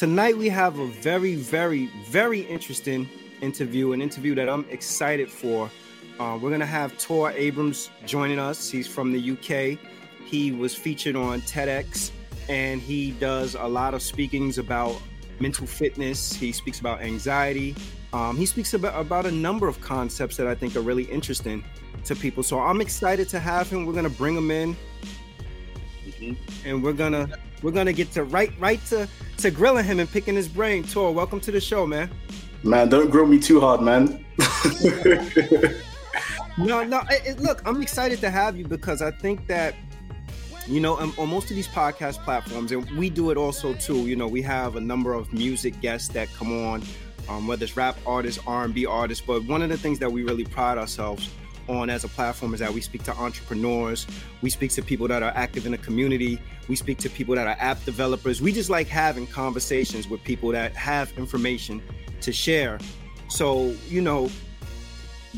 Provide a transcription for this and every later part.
Tonight we have a very, very, very interesting interview, an interview that I'm excited for. Uh, we're gonna have Tor Abrams joining us. He's from the UK. He was featured on TEDx, and he does a lot of speakings about mental fitness. He speaks about anxiety. Um, he speaks about, about a number of concepts that I think are really interesting to people. So I'm excited to have him. We're gonna bring him in, mm-hmm. and we're gonna we're gonna get to right right to to grilling him and picking his brain. Tor, welcome to the show, man. Man, don't grill me too hard, man. no, no. It, it, look, I'm excited to have you because I think that you know on, on, most of these podcast platforms, and we do it also too. You know, we have a number of music guests that come on, um, whether it's rap artists, R&B artists. But one of the things that we really pride ourselves on as a platform is that we speak to entrepreneurs, we speak to people that are active in the community, we speak to people that are app developers. We just like having conversations with people that have information to share. So, you know,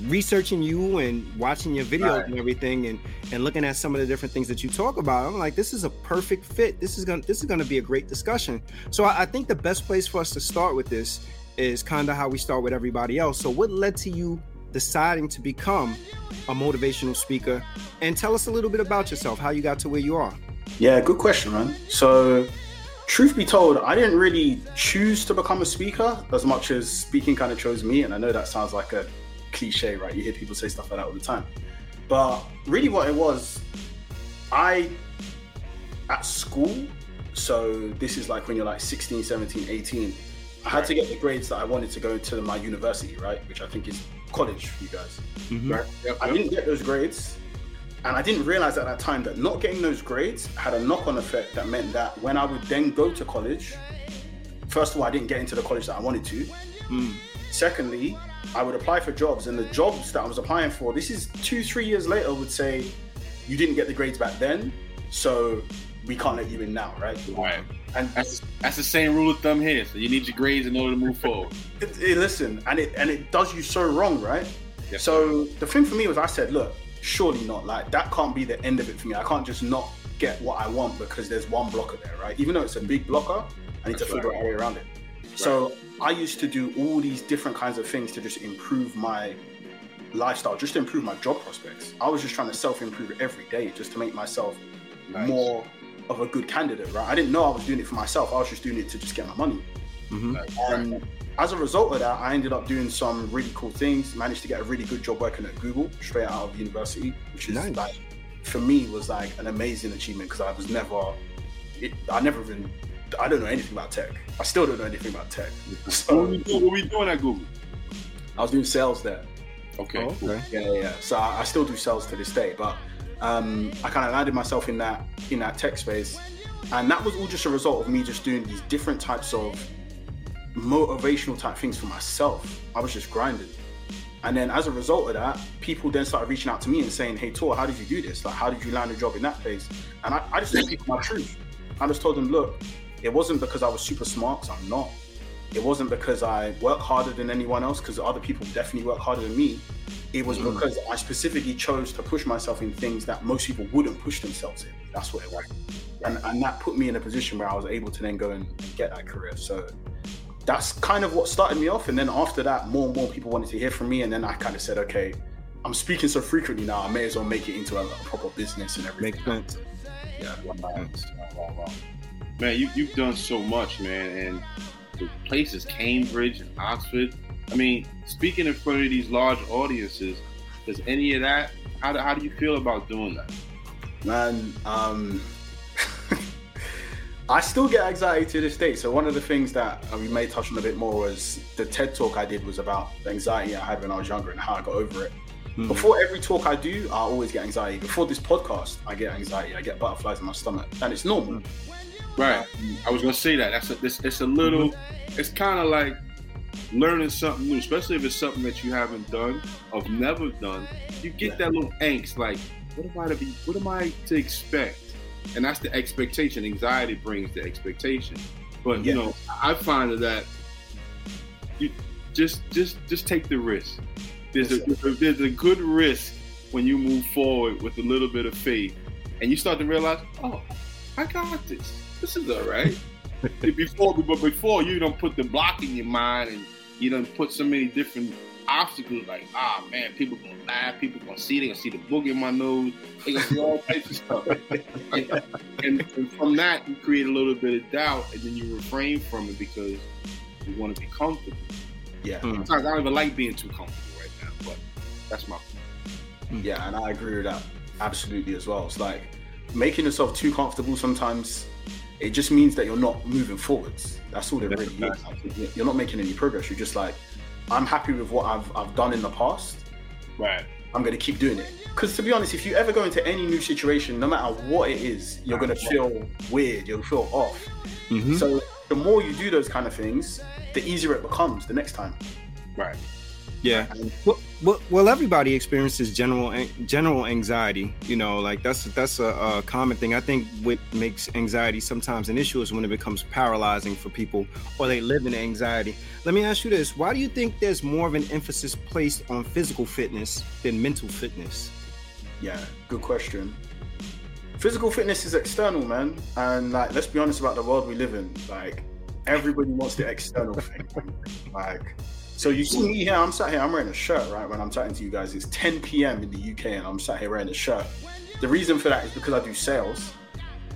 researching you and watching your videos right. and everything and and looking at some of the different things that you talk about i'm like this is a perfect fit this is gonna this is gonna be a great discussion so I, I think the best place for us to start with this is kind of how we start with everybody else so what led to you deciding to become a motivational speaker. And tell us a little bit about yourself how you got to where you are. Yeah good question man. So truth be told i didn't really choose to become a speaker as much as speaking kind of chose me. And i know that sounds like a cliche right? You hear people say stuff like that all the time. But really what it was i at school so this is like when you're like 16 17 18 I had to get the grades that I wanted to go to my university, right? Which I think is college for you guys. Mm-hmm. Right? Yep, I didn't get those grades. And I didn't realize at that time that not getting those grades had a knock on effect that meant that when I would then go to college, first of all, I didn't get into the college that I wanted to. Mm. Secondly, I would apply for jobs, and the jobs that I was applying for, this is two, three years later, would say, you didn't get the grades back then, so we can't let you in now, right? Right. And that's, that's the same rule of thumb here. So you need your grades in order to move forward. It, listen, and it and it does you so wrong, right? Yes, so the thing for me was, I said, look, surely not. Like that can't be the end of it for me. I can't just not get what I want because there's one blocker there, right? Even though it's a mm. big blocker, I need that's to figure right. out a way around it. Right. So I used to do all these different kinds of things to just improve my lifestyle, just to improve my job prospects. I was just trying to self improve every day, just to make myself nice. more of a good candidate, right? I didn't know I was doing it for myself. I was just doing it to just get my money. Mm-hmm. And as a result of that, I ended up doing some really cool things. Managed to get a really good job working at Google straight out of university, which is nice. like for me was like an amazing achievement because I was never, it, I never even, I don't know anything about tech. I still don't know anything about tech. So, what, were you, what were you doing at Google? I was doing sales there. Okay. Oh, okay. Yeah, yeah, yeah. So I, I still do sales to this day, but um, I kind of landed myself in that in that tech space, and that was all just a result of me just doing these different types of motivational type things for myself. I was just grinding. And then as a result of that, people then started reaching out to me and saying, Hey Tor, how did you do this? Like how did you land a job in that place? And I, I just told people my truth. I just told them, look, it wasn't because I was super smart, because I'm not. It wasn't because I work harder than anyone else, because other people definitely work harder than me. It was mm. because I specifically chose to push myself in things that most people wouldn't push themselves in. That's what it was. And, and that put me in a position where I was able to then go and get that career. So that's kind of what started me off. And then after that, more and more people wanted to hear from me. And then I kind of said, okay, I'm speaking so frequently now, I may as well make it into a, a proper business and everything. Makes sense. Yeah. Wow, wow, Man, you, you've done so much, man. And the places, Cambridge and Oxford, I mean, speaking in front of these large audiences, does any of that? How do, how do you feel about doing that? Man, um, I still get anxiety to this day. So one of the things that uh, we may touch on a bit more was the TED talk I did was about the anxiety I had when I was younger and how I got over it. Mm. Before every talk I do, I always get anxiety. Before this podcast, I get anxiety. I get butterflies in my stomach, and it's normal. Right. I was gonna say that. That's a, it's, it's a little. Mm-hmm. It's kind of like learning something new, especially if it's something that you haven't done, or never done, you get that little angst, like, what am I to be, what am I to expect? And that's the expectation. Anxiety brings the expectation. But you know, I find that you just just just take the risk. There's a there's a good risk when you move forward with a little bit of faith, and you start to realize, oh, I got this. This is all right. before, but before you don't put the block in your mind and you don't put so many different obstacles like, ah man, people gonna laugh, people gonna see, they gonna see the boog in my nose, they gonna see all types of stuff. and, and, and, from that, you create a little bit of doubt, and then you refrain from it because you want to be comfortable. Yeah. Sometimes I don't even like being too comfortable right now, but that's my. point. Yeah, and I agree with that absolutely as well. It's like making yourself too comfortable sometimes. It just means that you're not moving forwards. That's all it really is. You're not making any progress. You're just like, I'm happy with what I've I've done in the past. Right. I'm gonna keep doing it. Because to be honest, if you ever go into any new situation, no matter what it is, you're gonna feel weird. You'll feel off. Mm-hmm. So the more you do those kind of things, the easier it becomes the next time. Right. Yeah. Well, well, well, everybody experiences general general anxiety. You know, like that's that's a, a, common thing. I think what makes anxiety sometimes an issue is when it becomes paralyzing for people, or they live in anxiety. Let me ask you this: Why do you think there's more of an emphasis placed on physical fitness than mental fitness? Yeah, good question. Physical fitness is external, man, and like let's be honest about the world we live in. Like everybody wants the external thing. Like so you see me here, I'm sat here, I'm wearing a shirt, right? When I'm chatting to you guys, it's 10 p.m. in the UK and I'm sat here wearing a shirt. The reason for that is because I do sales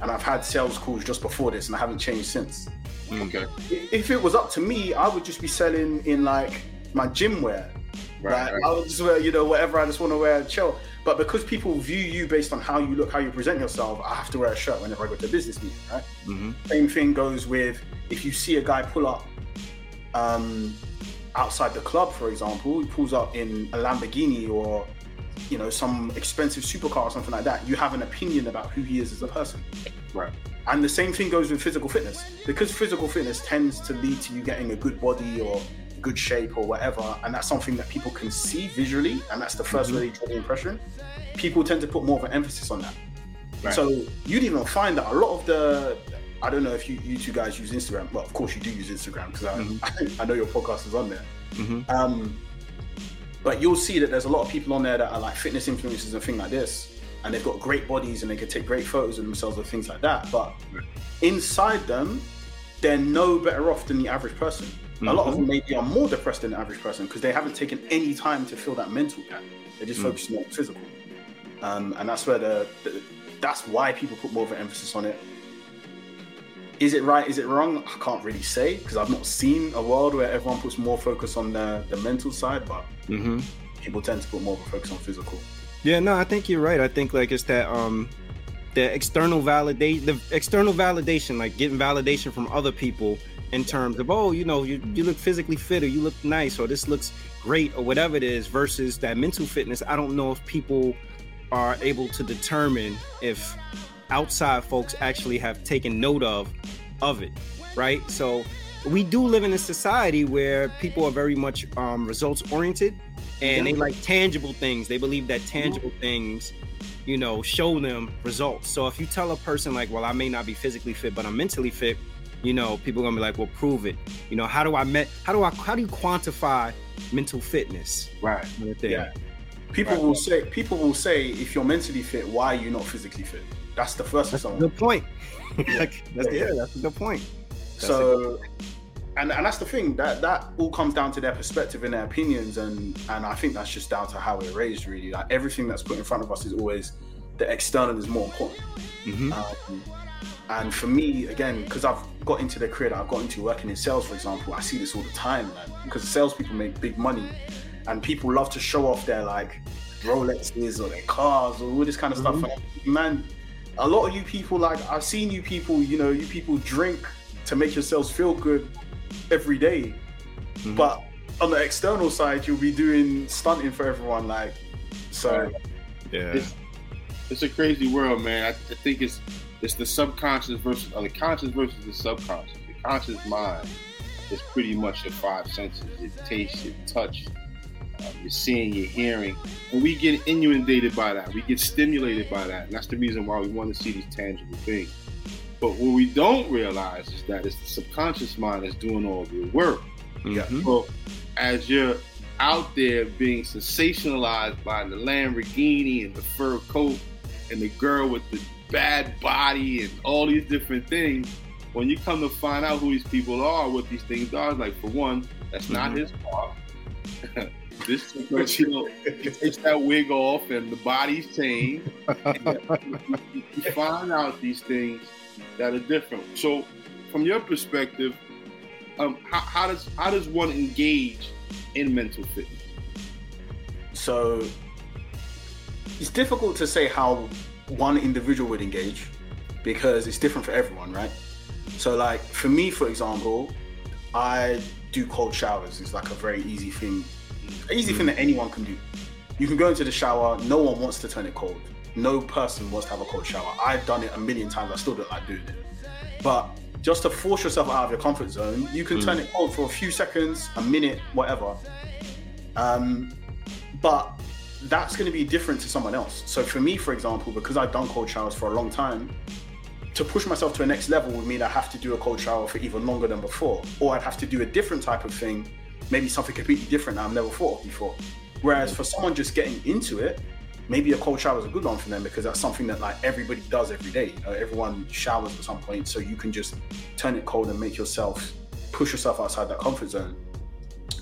and I've had sales calls just before this and I haven't changed since. Okay. If it was up to me, I would just be selling in like my gym wear. Right, like, right. I would just wear, you know, whatever I just want to wear, and chill. But because people view you based on how you look, how you present yourself, I have to wear a shirt whenever I go to a business meeting, right? Mm-hmm. Same thing goes with if you see a guy pull up um, outside the club, for example, he pulls up in a Lamborghini or you know some expensive supercar or something like that, you have an opinion about who he is as a person. Right. And the same thing goes with physical fitness because physical fitness tends to lead to you getting a good body or good shape or whatever, and that's something that people can see visually, and that's the 1st mm-hmm. way they draw the impression. People tend to put more of an emphasis on that. Right. So you'd even find that a lot of the I don't know if you, you two guys use Instagram. Well, of course you do use Instagram because I, mm-hmm. I, know your podcast is on there. Mm-hmm. Um, but you'll see that there's a lot of people on there that are like fitness influencers and things like this, and they've got great bodies and they can take great photos of themselves and things like that. But inside them, they're no better off than the average person. Mm-hmm. A lot of mm-hmm. them maybe are more depressed than the average person because they haven't taken any time to fill that mental gap. They're just mm. focusing on physical, um, and that's where the, the that's why people put more of an emphasis on it is it right? Is it wrong? I can't really say because I've not seen a world where everyone puts more focus on the, the mental side, but mm-hmm. people tend to put more of a focus on physical. Yeah, no, I think you're right. I think like it's that um the external validate the external validation, like getting validation from other people in terms of oh, you know, you, you look physically fit or you look nice or this looks great or whatever it is versus that mental fitness. I don't know if people are able to determine if outside folks actually have taken note of of it right? So we do live in a society where people are very much um, results oriented and they like tangible things. They believe that tangible things you know show them results. So if you tell a person like well i may not be physically fit but i'm mentally fit you know people are gonna be like well prove it. You know how do i met how do i how do you quantify mental fitness? Right. Yeah. People right. will say people will say if you're mentally fit why are you not physically fit that's the first that's a good point. that's, yeah, that's a good point. That's so, and and that's the thing that that all comes down to their perspective and their opinions, and and I think that's just down to how we're raised. Really, like everything that's put in front of us is always the external is more important. Mm-hmm. Um, and for me, again, because I've got into the career that I've got into working in sales, for example, I see this all the time, man. Because salespeople make big money, and people love to show off their like Rolexes or their cars or all this kind of mm-hmm. stuff. Man, a lot of you people, like I've seen you people, you know, you people drink to make yourselves feel good every day. Mm-hmm. but on the external side, you'll be doing stunting for everyone. Like, so yeah, it's, it's a crazy world, man. I, I, think it's it's the subconscious versus or the conscious versus the subconscious. The conscious mind is pretty much the five senses: your taste, your touch, you're seeing, you're hearing, and we get inundated by that. We get stimulated by that, and that's the reason why we want to see these tangible things. But what we don't realize is that it's the subconscious mind that's doing all the work. Mm-hmm. So as you're out there being sensationalized by the Lamborghini and the fur coat and the girl with the bad body and all these different things, when you come to find out who these people are, what these things are, like for one, that's not Mhm. his fault. this because you know he takes that wig off and the body's changed. You, you find out these things that are different. So, from your perspective, um, how, how does how does one engage in mental fitness? So it's difficult to say how one individual would engage because it's different for everyone, right? So, like for me, for example, I do cold showers. It's like a very easy thing, easy thing that anyone can do. You can go into the shower. No one wants to turn it cold. No person wants to have a cold shower. I've done it a million times. I still don't like doing it. But just to force yourself out of your comfort zone, you can turn it cold for a few seconds, a minute, whatever. Um, but that's going to be different to someone else. So for me, for example, because I've done cold showers for a long time, to push myself to a next level would mean I have to do a cold shower for even longer than before, or I'd have to do a different type of thing, maybe something completely different that I've never thought of before. Whereas for someone just getting into it, maybe a cold shower is a good one for them because that's something that like everybody does every day. You know, everyone showers at some point, so you can just turn it cold and make yourself push yourself outside that comfort zone.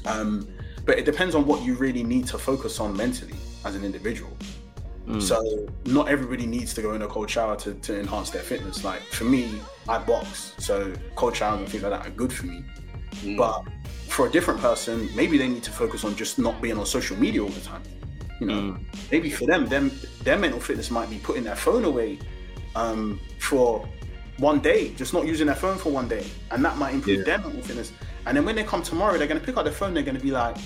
Um, but it depends on what you really need to focus on mentally as an individual. Mm. So not everybody needs to go in a cold shower to, to enhance their fitness. Like for me, I box, so cold showers and things like that are good for me. Mm. But for a different person, maybe they need to focus on just not being on social media all the time. You know, Mm. maybe for them, them their mental fitness might be putting their phone away um, for one day, just not using their phone for one day, and that might improve Yeah. their mental fitness. And then when they come tomorrow, they're going to pick up their phone. They're going to be like,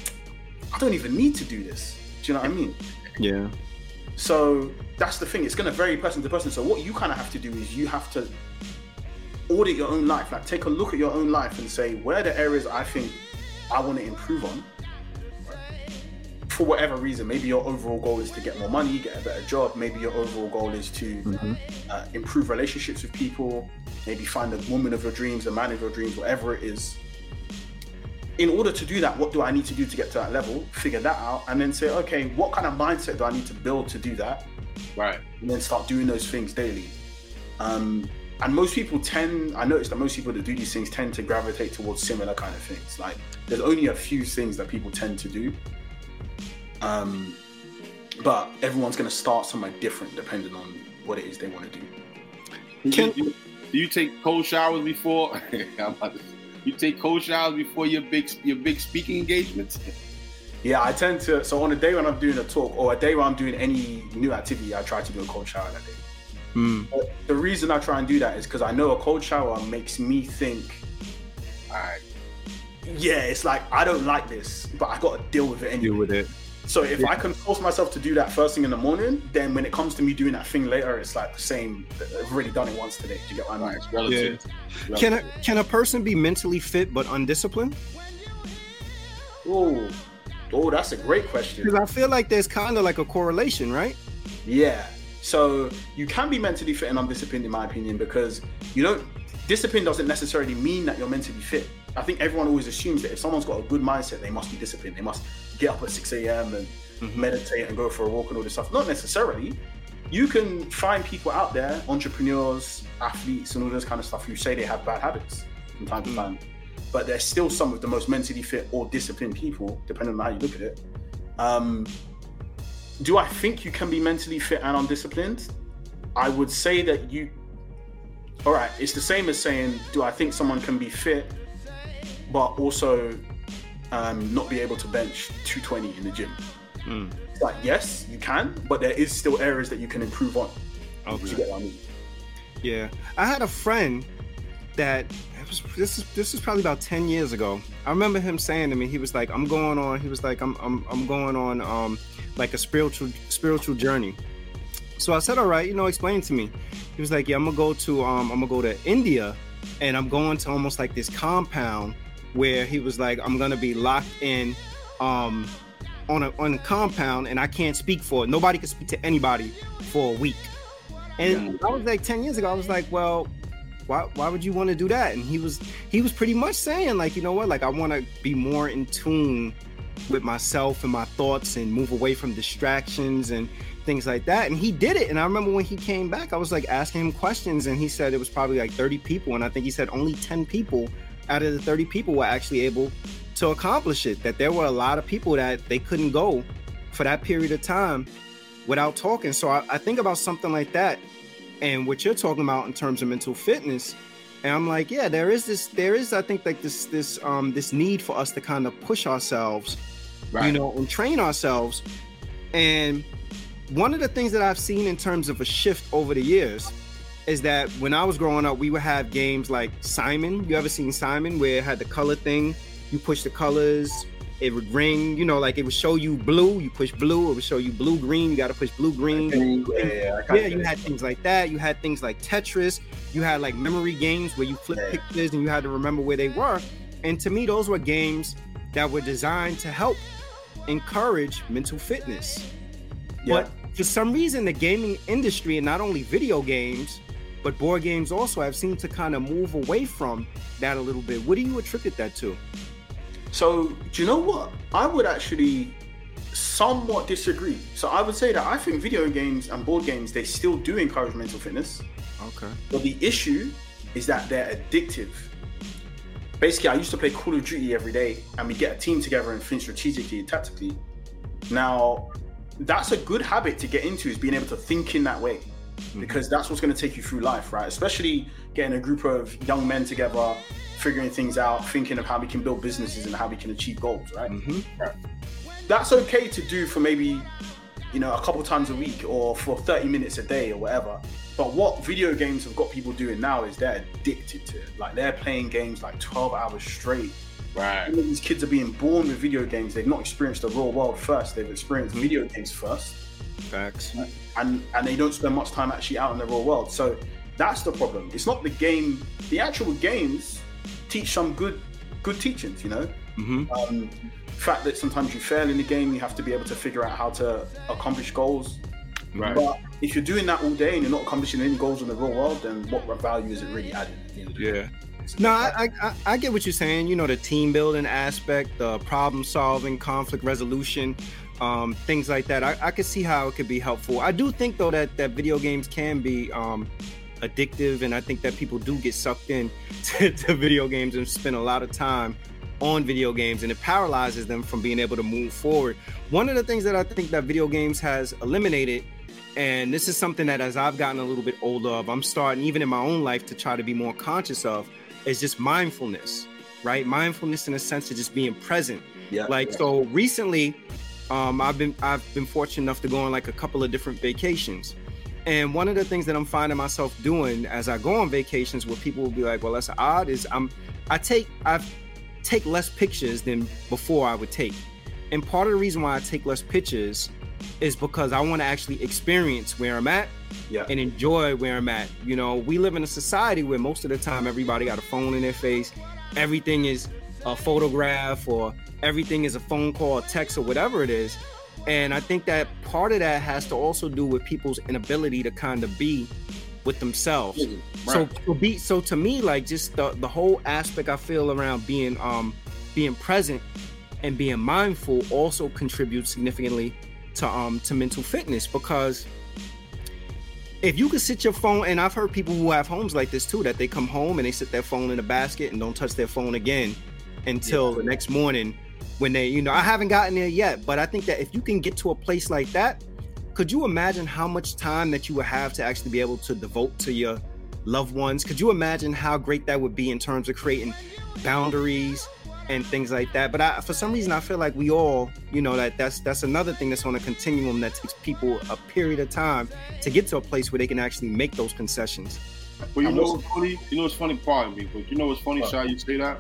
I don't even need to do this. Do you know what I mean? Yeah. So that's the thing. It's going to vary person to person. So what you kind of have to do is you have to audit your own life. Like take a look at your own life and say where are the areas I think I want to improve on. For whatever reason, maybe your overall goal is to get more money, get a better job. Maybe your overall goal is to Mhm. uh, improve relationships with people. Maybe find the woman of your dreams, the man of your dreams, whatever it is. In order to do that, what do I need to do to get to that level? Figure that out, and then say, okay, what kind of mindset do I need to build to do that? Right. and then start doing those things daily. Um, and most people tend, I noticed that most people that do these things tend to gravitate towards similar kind of things. Like, there's only a few things that people tend to do. Um, but everyone's going to start somewhere different depending on what it is they want to do. Can- do, you, do you take cold showers before? I'm about to, you take cold showers before your big your big speaking engagements? Yeah, I tend to. So on a day when I'm doing a talk or a day when I'm doing any new activity, I try to do a cold shower that day. Mm. But the reason I try and do that is because I know a cold shower makes me think All right. yeah, it's like I don't like this, but I got to deal with it anyway. Deal with it. So if I can force myself to do that first thing in the morning, then when it comes to me doing that thing later, it's like the same. I've already done it once today. Do you get what I mean? Right. It's relative. Can a, can a person be mentally fit but undisciplined? Oh, oh, that's a great question. Because I feel like there's kind of like a correlation, right? Yeah. So you can be mentally fit and undisciplined, in my opinion, because you don't. Discipline doesn't necessarily mean that you're mentally fit. I think everyone always assumes that if someone's got a good mindset, they must be disciplined. They must get up at 6 a.m. and Mhm. meditate and go for a walk and all this stuff. Not necessarily. You can find people out there, entrepreneurs, athletes, and all this kind of stuff, who say they have bad habits from time to Mm. time. But they're still some of the most mentally fit or disciplined people, depending on how you look at it. Um, do I think you can be mentally fit and undisciplined? I would say that you. All right, it's the same as saying, do I think someone can be fit, but also um, not be able to bench 220 in the gym? Mm. It's like, yes, you can, but there is still areas that you can improve on. Okay. get what I mean? Yeah, I had a friend that this is this is probably about ten years ago. I remember him saying to me, he was like, "I'm going on." He was like, "I'm I'm I'm going on um like a spiritual spiritual journey." So I said, "All right, you know, explain to me." He was like, "Yeah, I'm gonna go to um I'm gonna go to India, and I'm going to almost like this compound where he was like, I'm gonna be locked in um on a on a compound, and I can't speak for it. Nobody can speak to anybody for a week." And I was like 10 years ago, I was like, well, why, why would you want to do that? And he was he was pretty much saying, like, you know what, like I want to be more in tune with myself and my thoughts and move away from distractions and things like that. And he did it. And I remember when he came back, I was like asking him questions, and he said it was probably like 30 people. And I think he said only 10 people out of the 30 people were actually able to accomplish it. That there were a lot of people that they couldn't go for that period of time without talking. So I, I think about something like that and what you're talking about in terms of mental fitness. And I'm like, yeah, there is this, there is, I think, like this, this, um, this need for us to kind of push ourselves, right. you know, and train ourselves. And one of the things that I've seen in terms of a shift over the years is that when I was growing up, we would have games like Simon. You ever seen Simon, where it had the color thing? You push the colors, it would ring, you know, like it would show you blue, you push blue, it would show you blue green, you got to push blue green. Yeah, yeah, yeah you had things like that. You had things like Tetris. You had like memory games where you flip yeah. pictures and you had to remember where they were. And to me, those were games that were designed to help encourage mental fitness. Yeah. But for some reason, the gaming industry, and not only video games, but board games also have seemed to kind of move away from that a little bit. What do you attribute that to? So, do you know what? I would actually somewhat disagree. So, I would say that I think video games and board games they still do encourage mental fitness. Okay. But the issue is that they're addictive. Basically, I used to play Call of Duty every day, and we get a team together and think strategically and tactically. Now, that's a good habit to get into is being able to think in that way mm-hmm. because that's what's going to take you through life, right? Especially getting a group of young men together figuring things out, thinking of how we can build businesses and how we can achieve goals, right? Mm-hmm. right. That's okay to do for maybe, you know, a couple times a week or for 30 minutes a day or whatever. But what video games have got people doing now is they're addicted to it. Like they're playing games like 12 hours straight. Right. these kids are being born with video games. They've not experienced the real world first. They've experienced video games first. Facts. And and they don't spend much time actually out in the real world. So that's the problem. It's not the game. The actual games teach some good good teachings. You know, mm-hmm. um, fact that sometimes you fail in the game, you have to be able to figure out how to accomplish goals. Right. But if you're doing that all day and you're not accomplishing any goals in the real world, then what value is it really adding? Yeah. No, I, I, I get what you're saying. You know, the team building aspect, the problem solving, conflict resolution, um, things like that. I, I could see how it could be helpful. I do think though that that video games can be um, addictive, and I think that people do get sucked in to, to video games and spend a lot of time on video games and it paralyzes them from being able to move forward. One of the things that I think that video games has eliminated and this is something that as I've gotten a little bit older of, I'm starting even in my own life to try to be more conscious of is just mindfulness, right? Mindfulness in a sense of just being present. Yeah. Like yeah. so recently, um, I've been I've been fortunate enough to go on like a couple of different vacations. And one of the things that I'm finding myself doing as I go on vacations where people will be like, well, that's odd, is I'm I take I take less pictures than before I would take. And part of the reason why I take less pictures is because I want to actually experience where I'm at yeah. and enjoy where I'm at. You know, we live in a society where most of the time everybody got a phone in their face. Everything is a photograph or everything is a phone call, a text, or whatever it is. And I think that part of that has to also do with people's inability to kind of be with themselves. Right. So to be so to me, like just the, the whole aspect I feel around being um being present and being mindful also contributes significantly to um to mental fitness because if you could sit your phone and I've heard people who have homes like this too, that they come home and they sit their phone in a basket and don't touch their phone again until yeah. the next morning when they, you know, I haven't gotten there yet, but I think that if you can get to a place like that, could you imagine how much time that you would have to actually be able to devote to your loved ones? Could you imagine how great that would be in terms of creating boundaries and things like that? But I, for some reason, I feel like we all, you know, that that's that's another thing that's on a continuum that takes people a period of time to get to a place where they can actually make those concessions. Well, you know what's funny? You know what's funny? Pardon me, but you know what's funny, Shy? You say that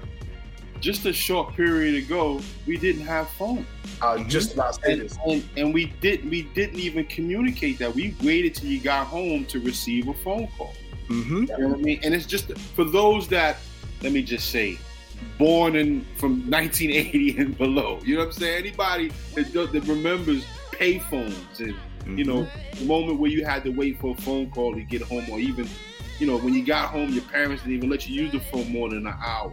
just a short period ago, we didn't have phone. I just about to say and, this. And, and, we didn't we didn't even communicate that. We waited till you got home to receive a phone call. Mm-hmm. You know what I mean? And it's just for those that let me just say, born in from 1980 and below. You know what I'm saying? Anybody that, that remembers payphones and mm-hmm. you know the moment where you had to wait for a phone call to get home, or even you know when you got home, your parents didn't even let you use the phone more than an hour.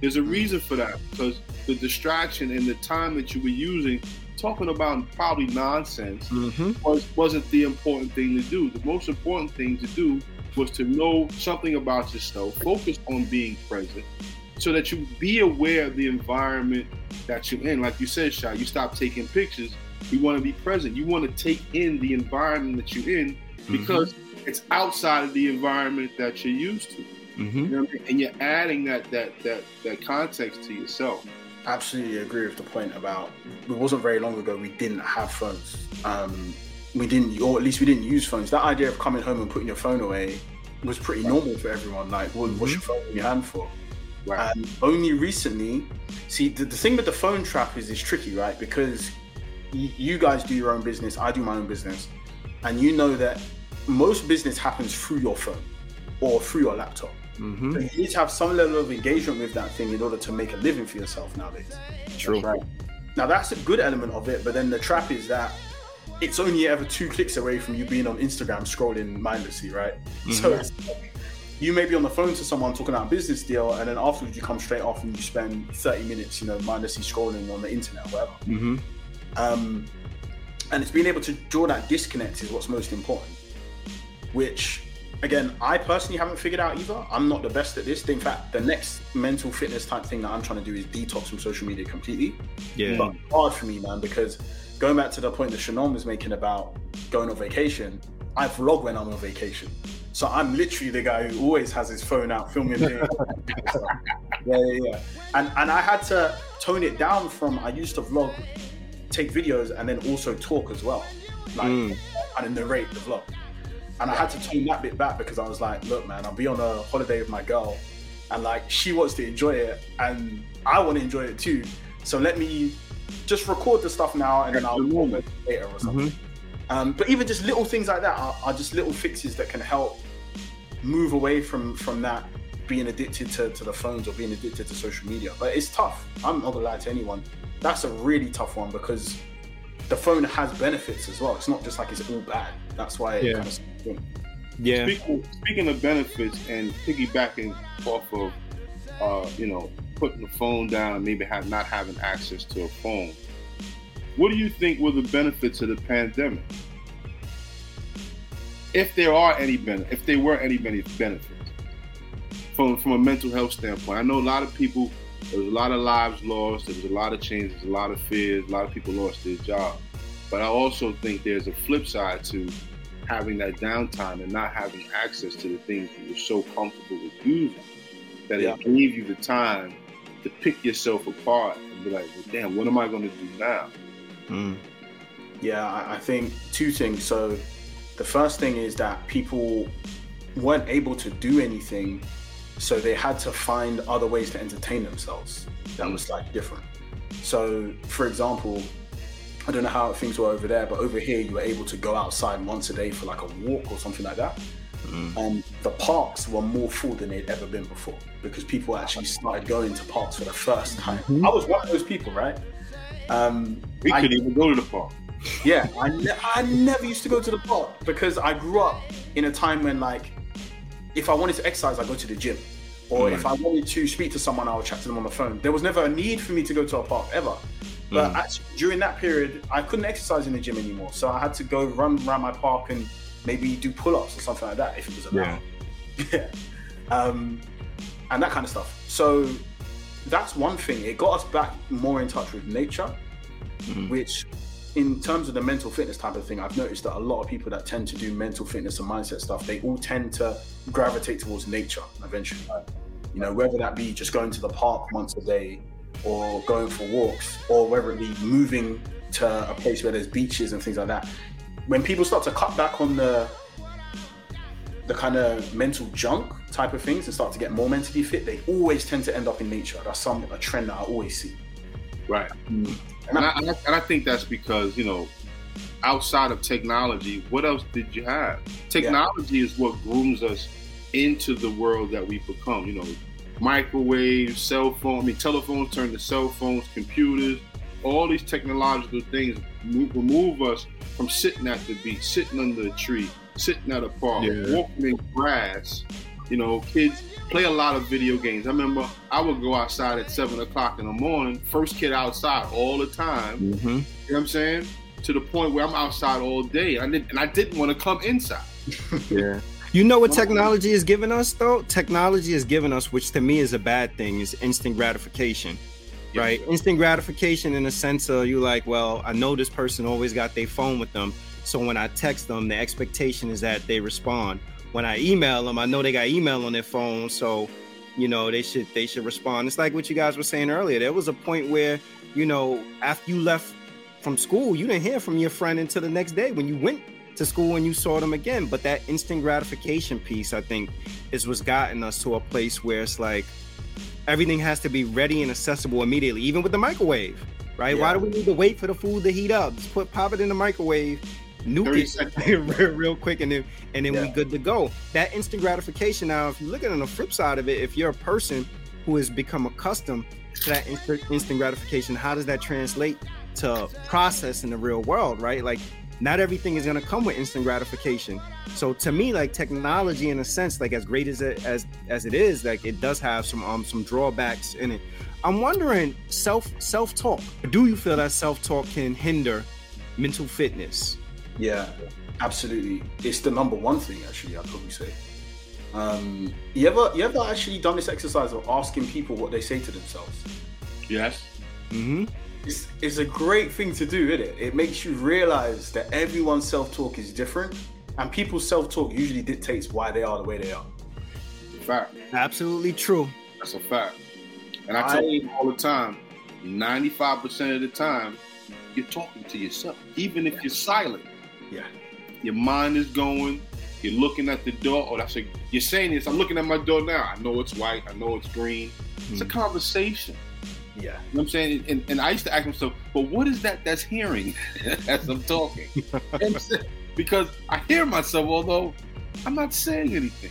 There's a reason for that because the distraction and the time that you were using talking about probably nonsense Mm-hmm. was, wasn't the important thing to do. The most important thing to do was to know something about yourself, focus on being present, so that you be aware of the environment that you're in. Like you said, Shy, you stop taking pictures. You want to be present. You want to take in the environment that you're in because it's outside of the environment that you're used to. Mm-hmm. You know what I mean? And you're adding that that that that context to yourself. absolutely agree with the point about it wasn't very long ago we didn't have phones. Um, we didn't or at least we didn't use phones. That idea of coming home and putting your phone away was pretty normal for everyone. Like what, what's your phone in your hand for? Right. um, only recently see the, the thing with the phone trap is it's tricky right? Because y- you guys do your own business i do my own business. And you know that most business happens through your phone or through your laptop Mm-hmm. so you need to have some level of engagement with that thing in order to make a living for yourself nowadays True. right. Now that's a good element of it, but then the trap is that it's only ever two clicks away from you being on Instagram scrolling mindlessly, right? So Mhm. it's you may be on the phone to someone talking about a business deal, and then afterwards you come straight off and you spend 30 minutes, you know, mindlessly scrolling on the internet, or whatever. Mm-hmm. Um, and it's being able to draw that disconnect is what's most important. Which, again, I personally haven't figured out either. I'm not the best at this. In fact, the next mental fitness type thing that I'm trying to do is detox from social media completely. Yeah. But hard for me, man, because going back to the point that Shannon was making about going on vacation, I vlog when I'm on vacation. So I'm literally the guy who always has his phone out filming. yeah, yeah, yeah. And and I had to tone it down from I used to vlog, take videos, and then also talk as well, like Mm. and narrate the vlog. And I had to tone that bit back because I was like, look, man, I'll be on a holiday with my girl, and like she wants to enjoy it, and I want to enjoy it too. So let me just record the stuff now, and then I'll That's the upload moment. it later or something. Um, but even just little things like that are, are just little fixes that can help move away from from that being addicted to, to the phones or being addicted to social media. But it's tough. I'm not gonna lie to anyone. That's a really tough one because the phone has benefits as well. It's not just like it's all bad. That's why it Yeah. kind of Yeah. Speaking, speaking of benefits and piggybacking off of, uh, you know, putting the phone down, and maybe have not having access to a phone. What do you think were the benefits of the pandemic? If there are any benefits, if there were any benefits from from a mental health standpoint, I know a lot of people. There was a lot of lives lost. There was a lot of changes, a lot of fears. A lot of people lost their job. But I also think there's a flip side to having that downtime and not having access to the things that you're so comfortable with using that Yeah. it gave you the time to pick yourself apart and be like, well, damn, what am I going to do now? Mm. Yeah, I, I think two things. So the first thing is that people weren't able to do anything, so they had to find other ways to entertain themselves. That was like different. So, for example, I don't know how things were over there, but over here you were able to go outside once a day for like a walk or something like that. Mm. And the parks were more full than they'd ever been before because people actually started going to parks for the first time. I was one of those people, right? Um, We I- couldn't even go to the park. yeah, I, ne- I never used to go to the park because I grew up in a time when, like, if I wanted to exercise, I go to the gym, or if I wanted to speak to someone, I would chat to them on the phone. There was never a need for me to go to a park ever. But Mm. actually, during that period, I couldn't exercise in the gym anymore, so I had to go run around my park and maybe do pull-ups or something like that if it was allowed. Yeah. Um, and that kind of stuff. So that's one thing. It got us back more in touch with nature, Mhm. which, in terms of the mental fitness type of thing, I've noticed that a lot of people that tend to do mental fitness and mindset stuff, they all tend to gravitate towards nature eventually. You know, whether that be just going to the park once a day or going for walks, or whether it be moving to a place where there's beaches and things like that. When people start to cut back on the the kind of mental junk type of things and start to get more mentally fit, they always tend to end up in nature. That's some a trend that I always see. Right. And And I- and I, and I think that's because, you know, outside of technology, what else did you have? Technology is what grooms us into the world that we become. You know, microwaves, cell phone, I mean, telephones turn to cell phones, computers, all these technological things move, remove us from sitting at the beach, sitting under a tree, sitting at a park, Yeah. walking in grass, You know, kids play a lot of video games. I remember I would go outside at seven o'clock in the morning, first kid outside all the time. Mm-hmm. You know what I'm saying? To the point where I'm outside all day. I didn't, and I didn't want to come inside. Yeah. You know what technology is giving us though? Technology is giving us, which to me is a bad thing, is instant gratification. Yes, right? sir. Instant gratification in a sense of you like, well, I know this person always got their phone with them. So when I text them, the expectation is that they respond. When I email them, I know they got email on their phone. So, you know, they should they should respond. It's like what you guys were saying earlier. There was a point where, you know, after you left from school, you didn't hear from your friend until the next day when you went to school and you saw them again. But that instant gratification piece, I think, is what's gotten us to a place where it's like everything has to be ready and accessible immediately, even with the microwave, right? Why do we need to wait for the food to heat up? Just put pop it in the microwave, nuke it real, quick, and then and then we Yeah. good to go. That instant gratification. Now, if you look at it on the flip side of it, if you're a person who has become accustomed to that instant gratification, how does that translate to process in the real world, right? Like, not everything is gonna come with instant gratification. So to me, like technology, in a sense, like as great as it as as it is, like it does have some um some drawbacks in it. I'm wondering, self self talk. Do you feel that self talk can hinder mental fitness? Yeah, absolutely. It's the number one thing actually. I'd probably say. Um, you ever you ever actually done this exercise of asking people what they say to themselves? Yes. Mm-hmm. It's, it's a great thing to do, isn't it? It makes you realize that everyone's self talk is different, and people's self talk usually dictates why they are the way they are. Fact. Absolutely true. That's a fact. And I tell I- you all the time, 95% of the time, you're talking to yourself. Even if you're silent, Yeah. your mind is going, you're looking at the door. Oh, that's a, you're saying this. I'm looking at my door now. I know it's white. I know it's green. It's a Mhm. conversation. Yeah. You know what I'm saying? And, and I used to ask myself, but what is that that's hearing as I'm talking? Because I hear myself, although I'm not saying anything.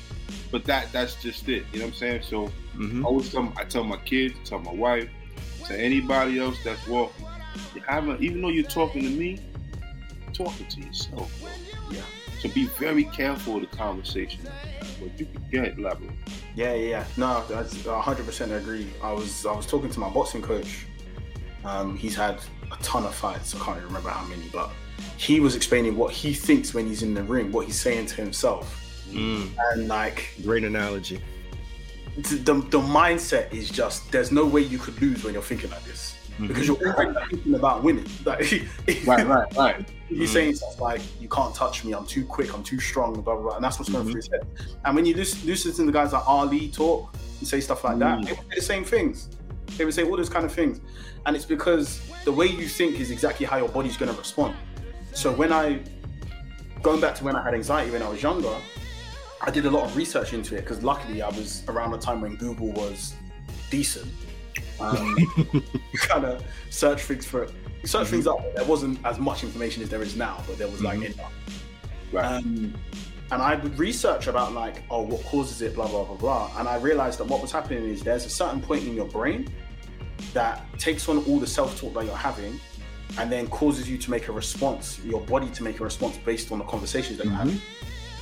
But that that's just it. You know what I'm saying? So Mhm. I always tell I tell my kids, tell my wife, to anybody else that's walking, even though you're talking to me, talking to yourself, bro. Yeah. So be very careful of the conversation. But you can get elaborate. Yeah, yeah, yeah. No, that's 100% agree. I was I was talking to my boxing coach. Um, he's had a ton of fights. I can't even remember how many, but he was explaining what he thinks when he's in the ring, what he's saying to himself, Mm, and like great analogy. the, the, the mindset is just there's no way you could lose when you're thinking like this because you're already thinking about winning. Like, Right, right, right. He's Mhm. saying stuff like, "You can't touch me. I'm too quick. I'm too strong." Blah blah blah. And that's what's going Mhm. through his head. And when you listen, listen to the guys like Ali talk and say stuff like that, Mm. they would say the same things. They would say all those kind of things, and it's because the way you think is exactly how your body's going to respond. So when I, going back to when I had anxiety when I was younger, I did a lot of research into it because luckily I was around the time when Google was decent. Um, kind of search things for search things up. There wasn't as much information as there is now, but there was like Mhm. enough. Right. Um, and I would research about like, oh, what causes it, blah blah blah blah. And I realized that what was happening is there's a certain point in your brain that takes on all the self-talk that you're having, and then causes you to make a response, your body to make a response based on the conversations that you're having.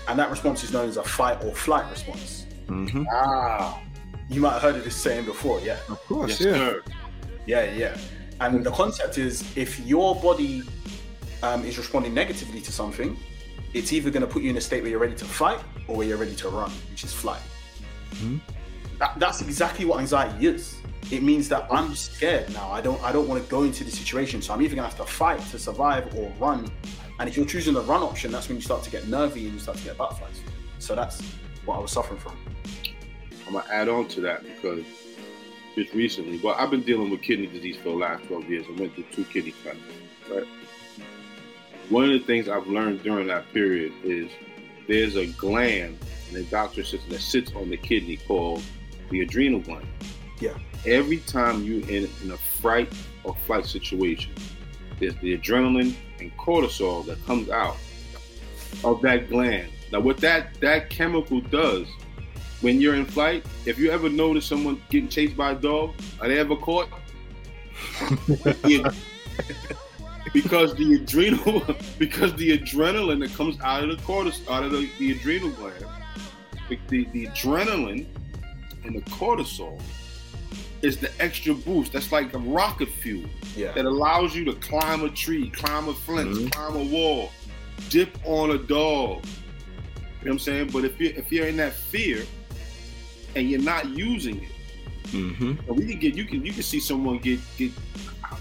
And that response is known as a fight or flight response. Mhm. Ah, You might have heard of this saying before, yeah. Of course, yes, yeah. sir. Yeah, yeah. And the concept is if your body um, is responding negatively to something, it's either going to put you in a state where you're ready to fight or where you're ready to run, which is flight. Mhm. That, that's exactly what anxiety is. It means that I'm scared now. I don't. I don't want to go into the situation, so I'm either going to have to fight to survive or run. And if you're choosing the run option, that's when you start to get nervy and you start to get butterflies. So that's what I was suffering from. I'm gonna add on to that because just recently, well, I've been dealing with kidney disease for the last 12 years. I went through two kidney transplants. Right. One of the things I've learned during that period is there's a gland in the doctor system that sits on the kidney called the adrenal gland. Yeah. Every time you're in, in a fright or flight situation, there's the adrenaline and cortisol that comes out of that gland. Now, what that that chemical does when you're in flight, if you ever notice someone getting chased by a dog, are they ever caught? Because the adrenal, because the adrenaline that comes out of the cortisol, out of the, the adrenal gland, the, the, the adrenaline and the cortisol is the extra boost. That's like a rocket fuel Yeah. that allows you to climb a tree, climb a fence, Mhm. climb a wall, dip on a dog. You know what I'm saying? But if you if you're in that fear and you're not using it, Mm-hmm. we can get you can you can see someone get get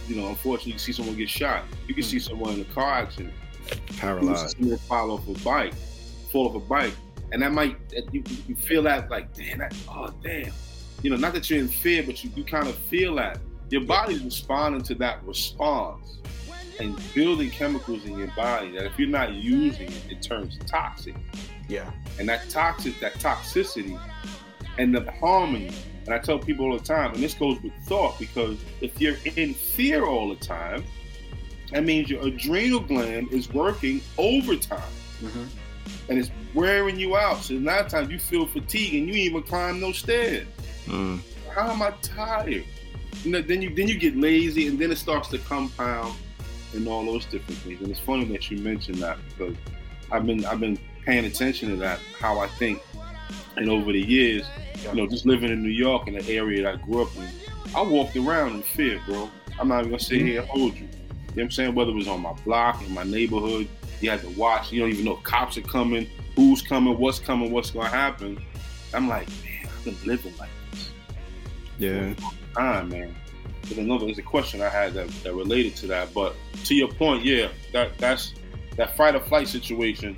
you know unfortunately you can see someone get shot. You can see someone in a car accident. You Paralyzed. someone fall off a bike, fall off a bike, and that might that you, you feel that like damn that oh damn, you know not that you're in fear, but you, you kind of feel that your body's responding to that response and building chemicals in your body that if you're not using it, it turns toxic, Yeah. and that toxic that toxicity end the harmony. And I tell people all the time, and this goes with thought, because if you're in fear all the time, that means your adrenal gland is working overtime hmm and it's wearing you out. So a lot of times you feel fatigue and you ain't even climb no stairs. Mm. How am I tired? You know, then you then you get lazy and then it starts to compound and all those different things. And it's funny that you mentioned that because I've been I've been paying attention to that, how I think. And over the years, you know, just living in New York in the area that I grew up in, I walked around in fear, bro. I'm not even gonna sit here and mm-hmm. hold you. You know what I'm saying? Whether it was on my block, in my neighborhood, you had to watch. You don't even know if cops are coming, who's coming, what's coming, what's gonna happen. I'm like, man, I've been living like this Yeah. time, man. There's another there's a question I had that, that related to that. But to your point, yeah, that that's that fight or flight situation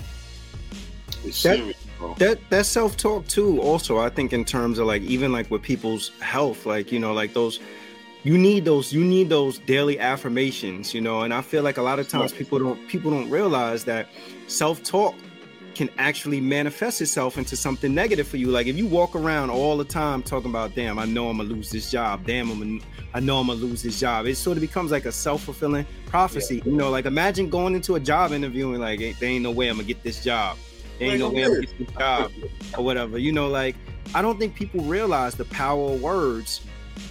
is That- That that self talk too. Also, I think in terms of like even like with people's health, like you know, like those. You need those. You need those daily affirmations, you know. And I feel like a lot of times people don't people don't realize that self talk can actually manifest itself into something negative for you. Like if you walk around all the time talking about, "Damn, I know I'm gonna lose this job. Damn, I'm gonna, I know I'm gonna lose this job." It sort of becomes like a self fulfilling prophecy. You know, like imagine going into a job interview and like, "Ain't- "There ain't no way I'm gonna get this job. Ain't no way I'm gonna get this job." or whatever. You know, like I don't think people realize the power of words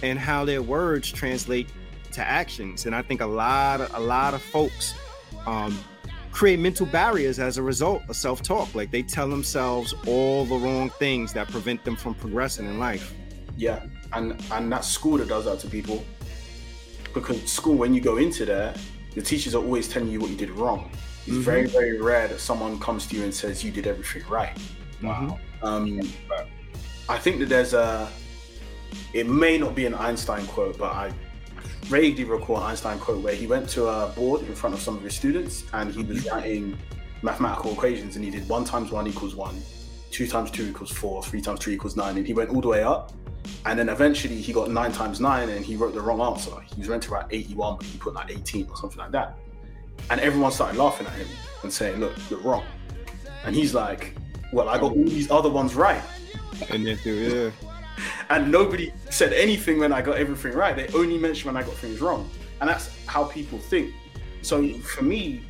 and how their words translate to actions. And I think a lot of a lot of folks um, create mental barriers as a result of self-talk. Like they tell themselves all the wrong things that prevent them from progressing in life. Yeah, and and that's school that does that to people. Because school, when you go into there, the teachers are always telling you what you did wrong. It's Mhm. very, very rare that someone comes to you and says you did everything right. Wow. Um, I think that there's a. It may not be an Einstein quote, but I vaguely recall an Einstein quote where he went to a board in front of some of his students and he was writing mathematical equations and he did one times one equals one, two times two equals four, three times three equals nine, and he went all the way up. And then eventually he got nine times nine and he wrote the wrong answer. He was meant to write 81, but he put like 18 or something like that. And everyone started laughing at him and saying, Look, you're wrong. And he's like, Well, I got all these other ones right. And then yeah. And nobody said anything when I got everything right. They only mentioned when I got things wrong. And that's how people think. So for me,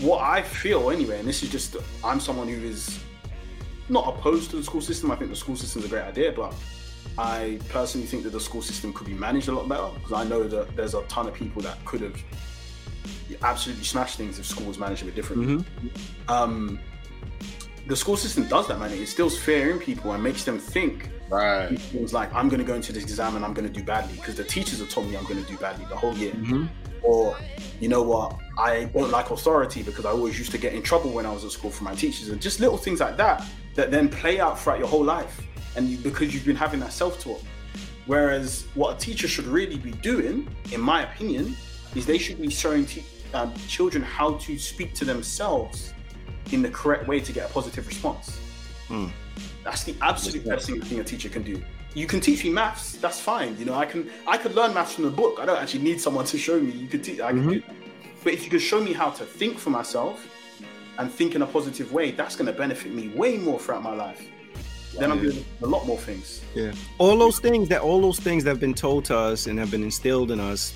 what I feel anyway, and this is just, I'm someone who is not opposed to the school system. I think the school system is a great idea, but I personally think that the school system could be managed a lot better because I know that there's a ton of people that could have absolutely smash things if schools was managed a bit differently. Um, the school system does that, man. It instills fear in people and makes them think Right. things like I'm going to go into this exam and I'm going to do badly because the teachers have told me I'm going to do badly the whole year. Mhm. Or, you know what, I don't like authority because I always used to get in trouble when I was at school for my teachers and just little things like that that then play out throughout your whole life and you, because you've been having that self-talk. Whereas what a teacher should really be doing, in my opinion, is they should be showing te- um, children how to speak to themselves in the correct way to get a positive response. Hmm. That's the absolute best thing I think a teacher can do. You can teach me maths, that's fine. You know, I can I could learn maths from the book. I don't actually need someone to show me. You could teach. I can do. But if you could show me how to think for myself and think in a positive way, that's going to benefit me way more throughout my life. Then I'm Yeah. doing a lot more things. Yeah. All those things that all those things that have been told to us and have been instilled in us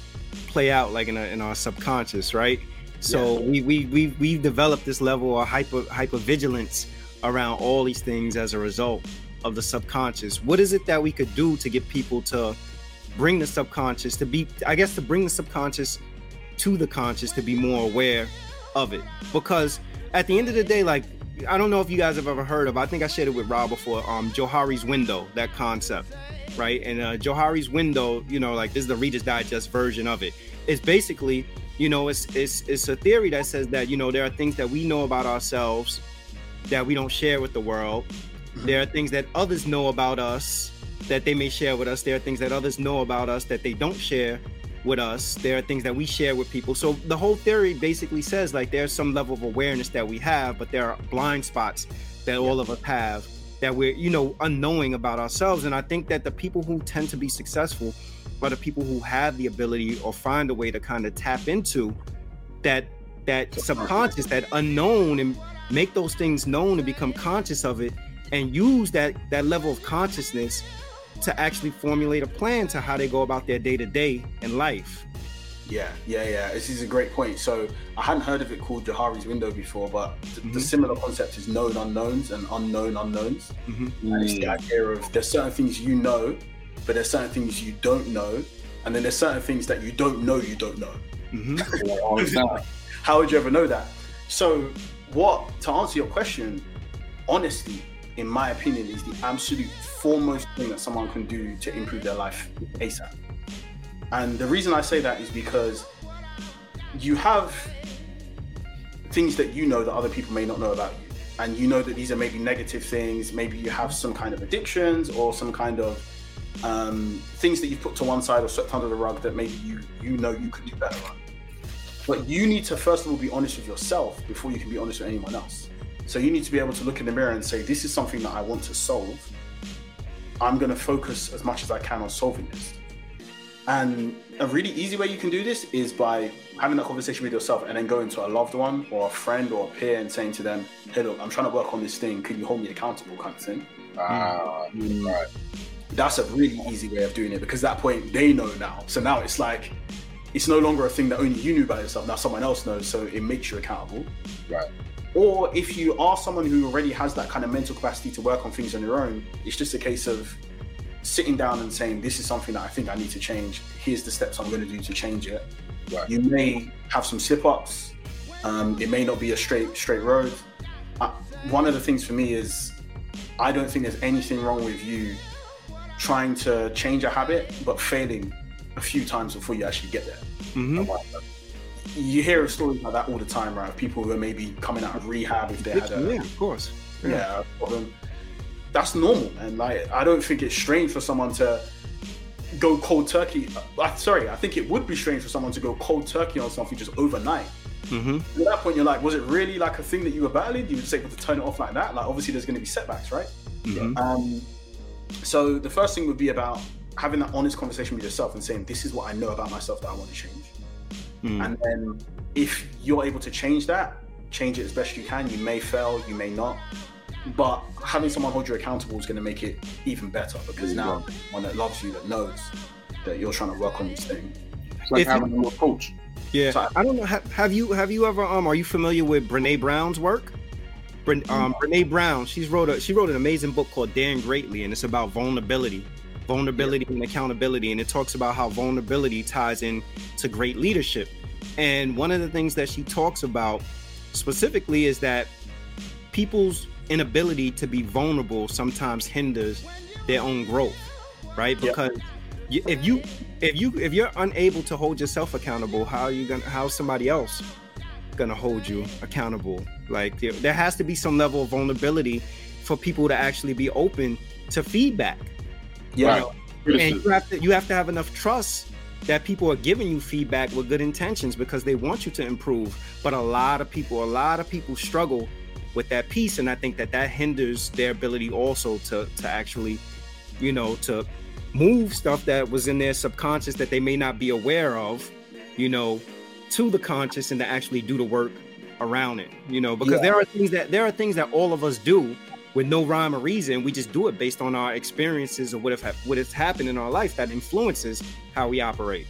play out like in, a, in our subconscious, right? So we we we we've developed this level of hyper hyper vigilance around all these things as a result of the subconscious. What is it that we could do to get people to bring the subconscious to be I guess to bring the subconscious to the conscious to be more aware of it? Because at the end of the day like I don't know if you guys have ever heard of. I think I shared it with Rob before. Um, Johari's window, that concept, right? And uh, Johari's window, you know, like this is the Reader's Digest version of it. It's basically, you know, it's it's it's a theory that says that you know there are things that we know about ourselves that we don't share with the world. Mm-hmm. There are things that others know about us that they may share with us. There are things that others know about us that they don't share with us. There are things that we share with people. So the whole theory basically says like there's some level of awareness that we have, but there are blind spots that all of us have that we're, you know, unknowing about ourselves. And I think that the people who tend to be successful are the people who have the ability or find a way to kind of tap into that that subconscious, that unknown and make those things known and become conscious of it and use that that level of consciousness to actually formulate a plan to how they go about their day to day in life. Yeah, yeah, yeah. This is a great point. So I hadn't heard of it called Johari's window before, but th- mm-hmm. the similar concept is known unknowns and unknown unknowns. Mm-hmm. And it's the idea of there's certain things you know, but there's certain things you don't know, and then there's certain things that you don't know you don't know. Mm-hmm. How would you ever know that? So, what to answer your question, honestly, in my opinion, is the absolute foremost thing that someone can do to improve their life ASAP. And the reason I say that is because you have things that you know that other people may not know about you. And you know that these are maybe negative things. Maybe you have some kind of addictions or some kind of um, things that you've put to one side or swept under the rug that maybe you you know you could do better on. But you need to first of all be honest with yourself before you can be honest with anyone else. So you need to be able to look in the mirror and say, this is something that I want to solve. I'm going to focus as much as I can on solving this. And a really easy way you can do this is by having that conversation with yourself and then going to a loved one or a friend or a peer and saying to them, hey, look, I'm trying to work on this thing. Can you hold me accountable kind of thing? Ah, mm. right. That's a really easy way of doing it because at that point they know now. So now it's like, it's no longer a thing that only you knew about yourself. Now someone else knows. So it makes you accountable. Right. Or if you are someone who already has that kind of mental capacity to work on things on your own, it's just a case of sitting down and saying, This is something that I think I need to change. Here's the steps I'm going to do to change it. Right. You may have some slip ups. Um, it may not be a straight straight road. Uh, one of the things for me is I don't think there's anything wrong with you trying to change a habit but failing a few times before you actually get there. Mm-hmm you hear stories like that all the time, right? People who are maybe coming out of rehab if they had a yeah, of course, yeah, yeah that's normal, and like I don't think it's strange for someone to go cold turkey. Uh, sorry, I think it would be strange for someone to go cold turkey on something just overnight. Mm-hmm. At that point, you're like, was it really like a thing that you were battling? You were just able to turn it off like that? Like, obviously, there's going to be setbacks, right? Mm-hmm. Um, so the first thing would be about having that honest conversation with yourself and saying, "This is what I know about myself that I want to change." Mm. And then if you're able to change that, change it as best you can. You may fail, you may not. But having someone hold you accountable is going to make it even better because now one that loves you, that knows that you're trying to work on this thing. It's like if having you, a coach. Yeah, so, I don't know. Have, have, you have you ever um? Are you familiar with Brene Brown's work? Bre- um, Brene Brown. She's wrote a she wrote an amazing book called Daring Greatly, and it's about vulnerability vulnerability and accountability and it talks about how vulnerability ties in to great leadership and one of the things that she talks about specifically is that people's inability to be vulnerable sometimes hinders their own growth right because yep. if you if you if you're unable to hold yourself accountable how are you gonna how's somebody else gonna hold you accountable like there, there has to be some level of vulnerability for people to actually be open to feedback yeah. Right. And you have to you have to have enough trust that people are giving you feedback with good intentions because they want you to improve. But a lot of people, a lot of people struggle with that piece, and I think that that hinders their ability also to to actually, you know, to move stuff that was in their subconscious that they may not be aware of, you know, to the conscious and to actually do the work around it. You know, because yeah. there are things that there are things that all of us do with no rhyme or reason. We just do it based on our experiences or what have what has happened in our life that influences how we operate.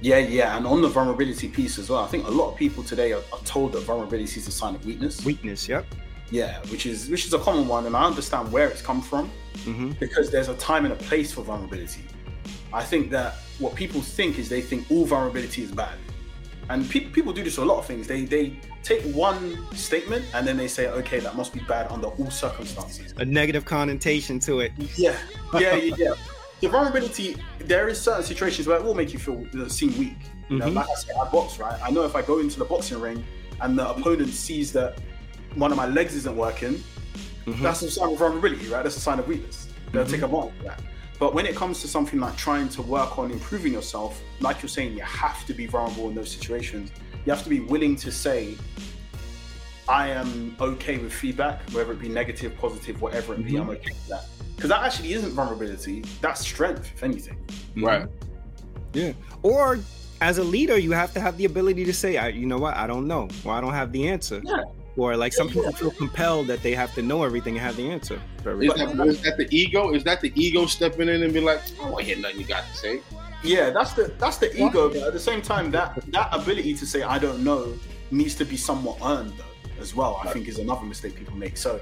Yeah, yeah, and on the vulnerability piece as well, I think a lot of people today are, are told that vulnerability is a sign of weakness. Weakness, yep. Yeah, which is which is a common one, and I understand where it's come from mm-hmm. because there's a time and a place for vulnerability. I think that what people think is they think all vulnerability is bad, and pe- people do this with a lot of things. They they take one statement and then they say, okay, that must be bad under all circumstances. A negative connotation to it. Yeah, yeah, yeah. yeah. The vulnerability, there is certain situations where it will make you feel uh, seem weak. You know, Mhm. like I said, I box, right? I know if I go into the boxing ring and the opponent sees that one of my legs isn't working, Mhm. that's a sign of vulnerability, right? That's a sign of weakness. They'll Mhm. take advantage of that. But when it comes to something like trying to work on improving yourself, like you're saying, you have to be vulnerable in those situations. You have to be willing to say, I am okay with feedback, whether it be negative, positive, whatever it be, Mhm. I'm okay with that. Because that actually isn't vulnerability, that's strength, if anything. Right. Yeah. Or as a leader, you have to have the ability to say, I, you know what, I don't know, or I don't have the answer. Yeah. Or like some people feel compelled that they have to know everything and have the answer. Very Is that, is that the ego? Is that the ego stepping in and be like, I don't want to hear nothing you got to say? Yeah, that's the that's the ego, but at the same time, that that ability to say I don't know needs to be somewhat earned though, as well. I think is another mistake people make. So,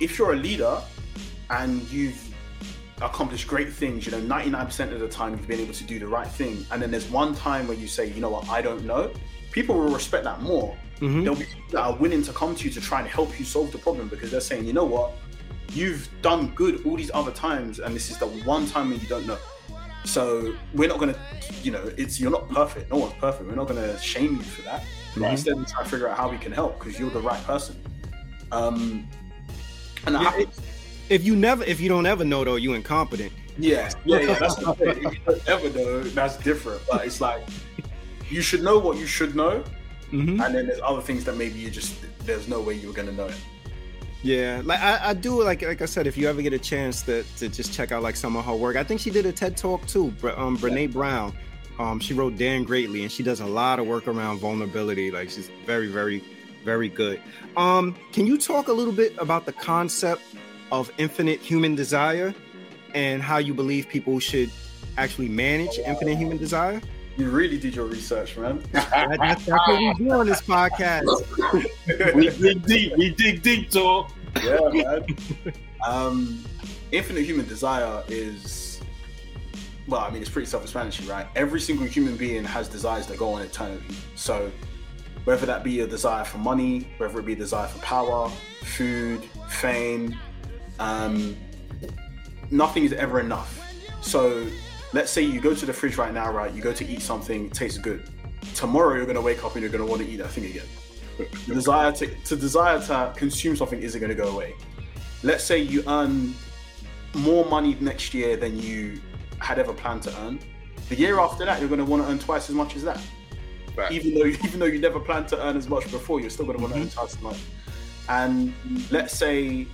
if you're a leader and you've accomplished great things, you know, 99% of the time you've been able to do the right thing, and then there's one time where you say, you know what, I don't know, people will respect that more. Mhm. There'll be people that are willing to come to you to try and help you solve the problem because they're saying, you know what, you've done good all these other times, and this is the one time when you don't know. So we're not gonna, you know, it's you're not perfect. No one's perfect. We're not gonna shame you for that. Instead, we try to figure out how we can help because you're the right person. Um, and Yeah, I, If you never, if you don't ever know though, you incompetent. yeah, yeah, yeah, that's the thing. If you don't ever know, that's different. But it's like you should know what you should know, hmm and then there's other things that maybe you just there's no way you were gonna know it. Yeah, like I, I do like like I said, if you ever get a chance to, to just check out like some of her work, I think she did a TED talk too. Um, Brene Brown, um, she wrote Daring Greatly, and she does a lot of work around vulnerability. Like she's very, very, very good. Um, can you talk a little bit about the concept of infinite human desire and how you believe people should actually manage infinite human desire? You really did your research, man. That- that's, that's what we do on this podcast. we dig deep. We dig deep, Tor. yeah, man. Um, infinite human desire is, well, I mean, it's pretty self-explanatory, right? Every single human being has desires that go on eternally. So, whether that be a desire for money, whether it be a desire for power, food, fame, um, nothing is ever enough. So, let's say you go to the fridge right now, right? You go to eat something, it tastes good. Tomorrow, you're going to wake up and you're going to want to eat that thing again. The desire to, to desire to consume something isn't going to go away. Let's say you earn more money next year than you had ever planned to earn. The year after that, you're going to want to earn twice as much as that. Right. Even though even though you never planned to earn as much before, you're still going to want to earn twice as much. And let's say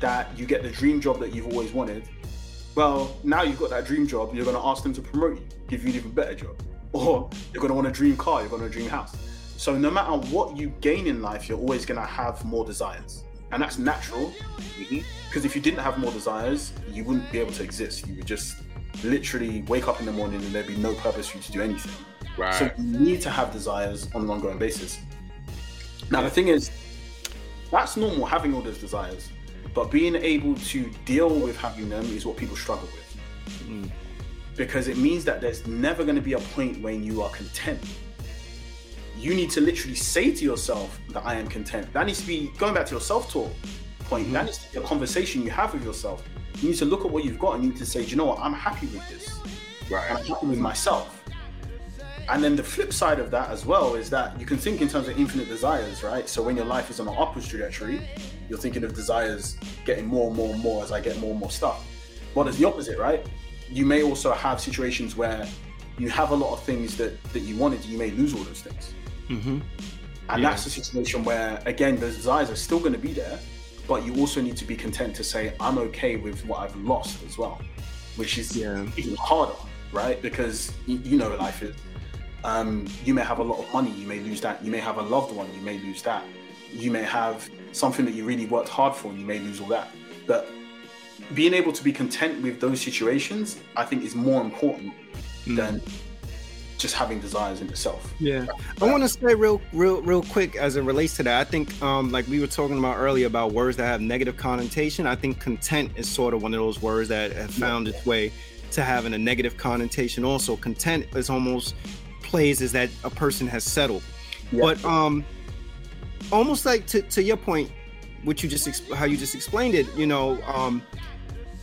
that you get the dream job that you've always wanted. Well, now you've got that dream job, you're going to ask them to promote you, give you an even better job, or you're going to want a dream car, you're going to want a dream house. So no matter what you gain in life, you're always going to have more desires, and that's natural. Mhm. Because if you didn't have more desires, you wouldn't be able to exist. You would just literally wake up in the morning and there'd be no purpose for you to do anything. Right. So you need to have desires on an ongoing basis. Now the thing is, that's normal having all those desires, but being able to deal with having them is what people struggle with. Mm. Because it means that there's never going to be a point when you are content. You need to literally say to yourself that I am content. That needs to be going back to your self-talk point. That needs to be a conversation you have with yourself. You need to look at what you've got and you need to say, Do you know what, I'm happy with this. I'm happy with myself. And then the flip side of that as well is that you can think in terms of infinite desires, right? So when your life is on an upwards trajectory, you're thinking of desires getting more and more and more as I get more and more stuff. But it's the opposite, right? You may also have situations where you have a lot of things that, that you wanted, you may lose all those things. hmm And Yeah. that's a situation where, again, those desires are still going to be there, but you also need to be content to say, I'm okay with what I've lost as well, which is Yeah. even harder, right? Because you, you know life is. Um, you may have a lot of money, you may lose that. You may have a loved one, you may lose that. You may have something that you really worked hard for, and you may lose all that. But being able to be content with those situations, I think, is more important Mm. than just having desires in itself. Yeah, I want to say real, real, real quick as it relates to that. I think, um, like we were talking about earlier about words that have negative connotation. I think content is sort of one of those words that have found its way to having a negative connotation. Also, content is almost plays is that a person has settled. Yeah. But um, almost like to, to your point, what you just how you just explained it, you know, um,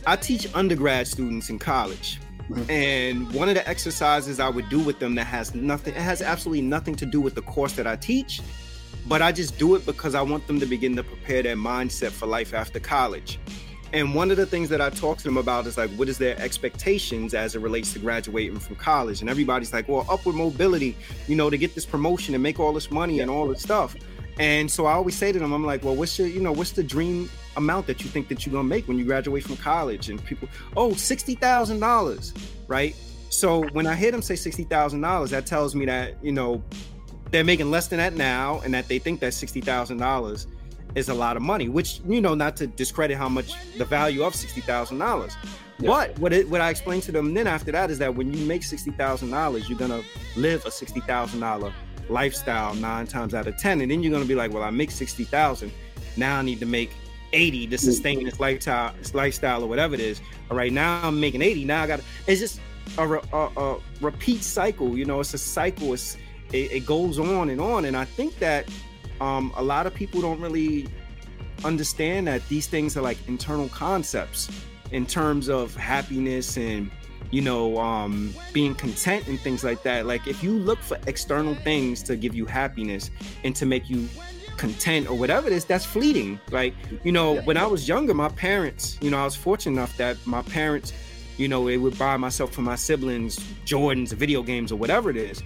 I teach undergrad students in college. Mm-hmm. And one of the exercises I would do with them that has nothing, it has absolutely nothing to do with the course that I teach, but I just do it because I want them to begin to prepare their mindset for life after college. And one of the things that I talk to them about is like, what is their expectations as it relates to graduating from college? And everybody's like, well, upward mobility, you know, to get this promotion and make all this money and all this stuff. And so I always say to them, I'm like, well, what's your, you know, what's the dream amount that you think that you're gonna make when you graduate from college? And people, oh, sixty thousand dollars, right? So when I hear them say sixty thousand dollars, that tells me that you know they're making less than that now, and that they think that sixty thousand dollars is a lot of money, which you know, not to discredit how much the value of sixty thousand dollars. Yeah. But what it, what I explained to them then after that is that when you make sixty thousand dollars, you're gonna live a sixty thousand dollar lifestyle nine times out of ten, and then you're gonna be like, well, I make sixty thousand, now I need to make eighty to sustain this lifestyle, this lifestyle or whatever it is. All right, now I'm making eighty. Now I got it's just a, a, a repeat cycle. You know, it's a cycle. It's it, it goes on and on, and I think that um, a lot of people don't really understand that these things are like internal concepts in terms of happiness and you know um, being content and things like that like if you look for external things to give you happiness and to make you content or whatever it is that's fleeting like you know when i was younger my parents you know i was fortunate enough that my parents you know they would buy myself for my siblings jordans video games or whatever it is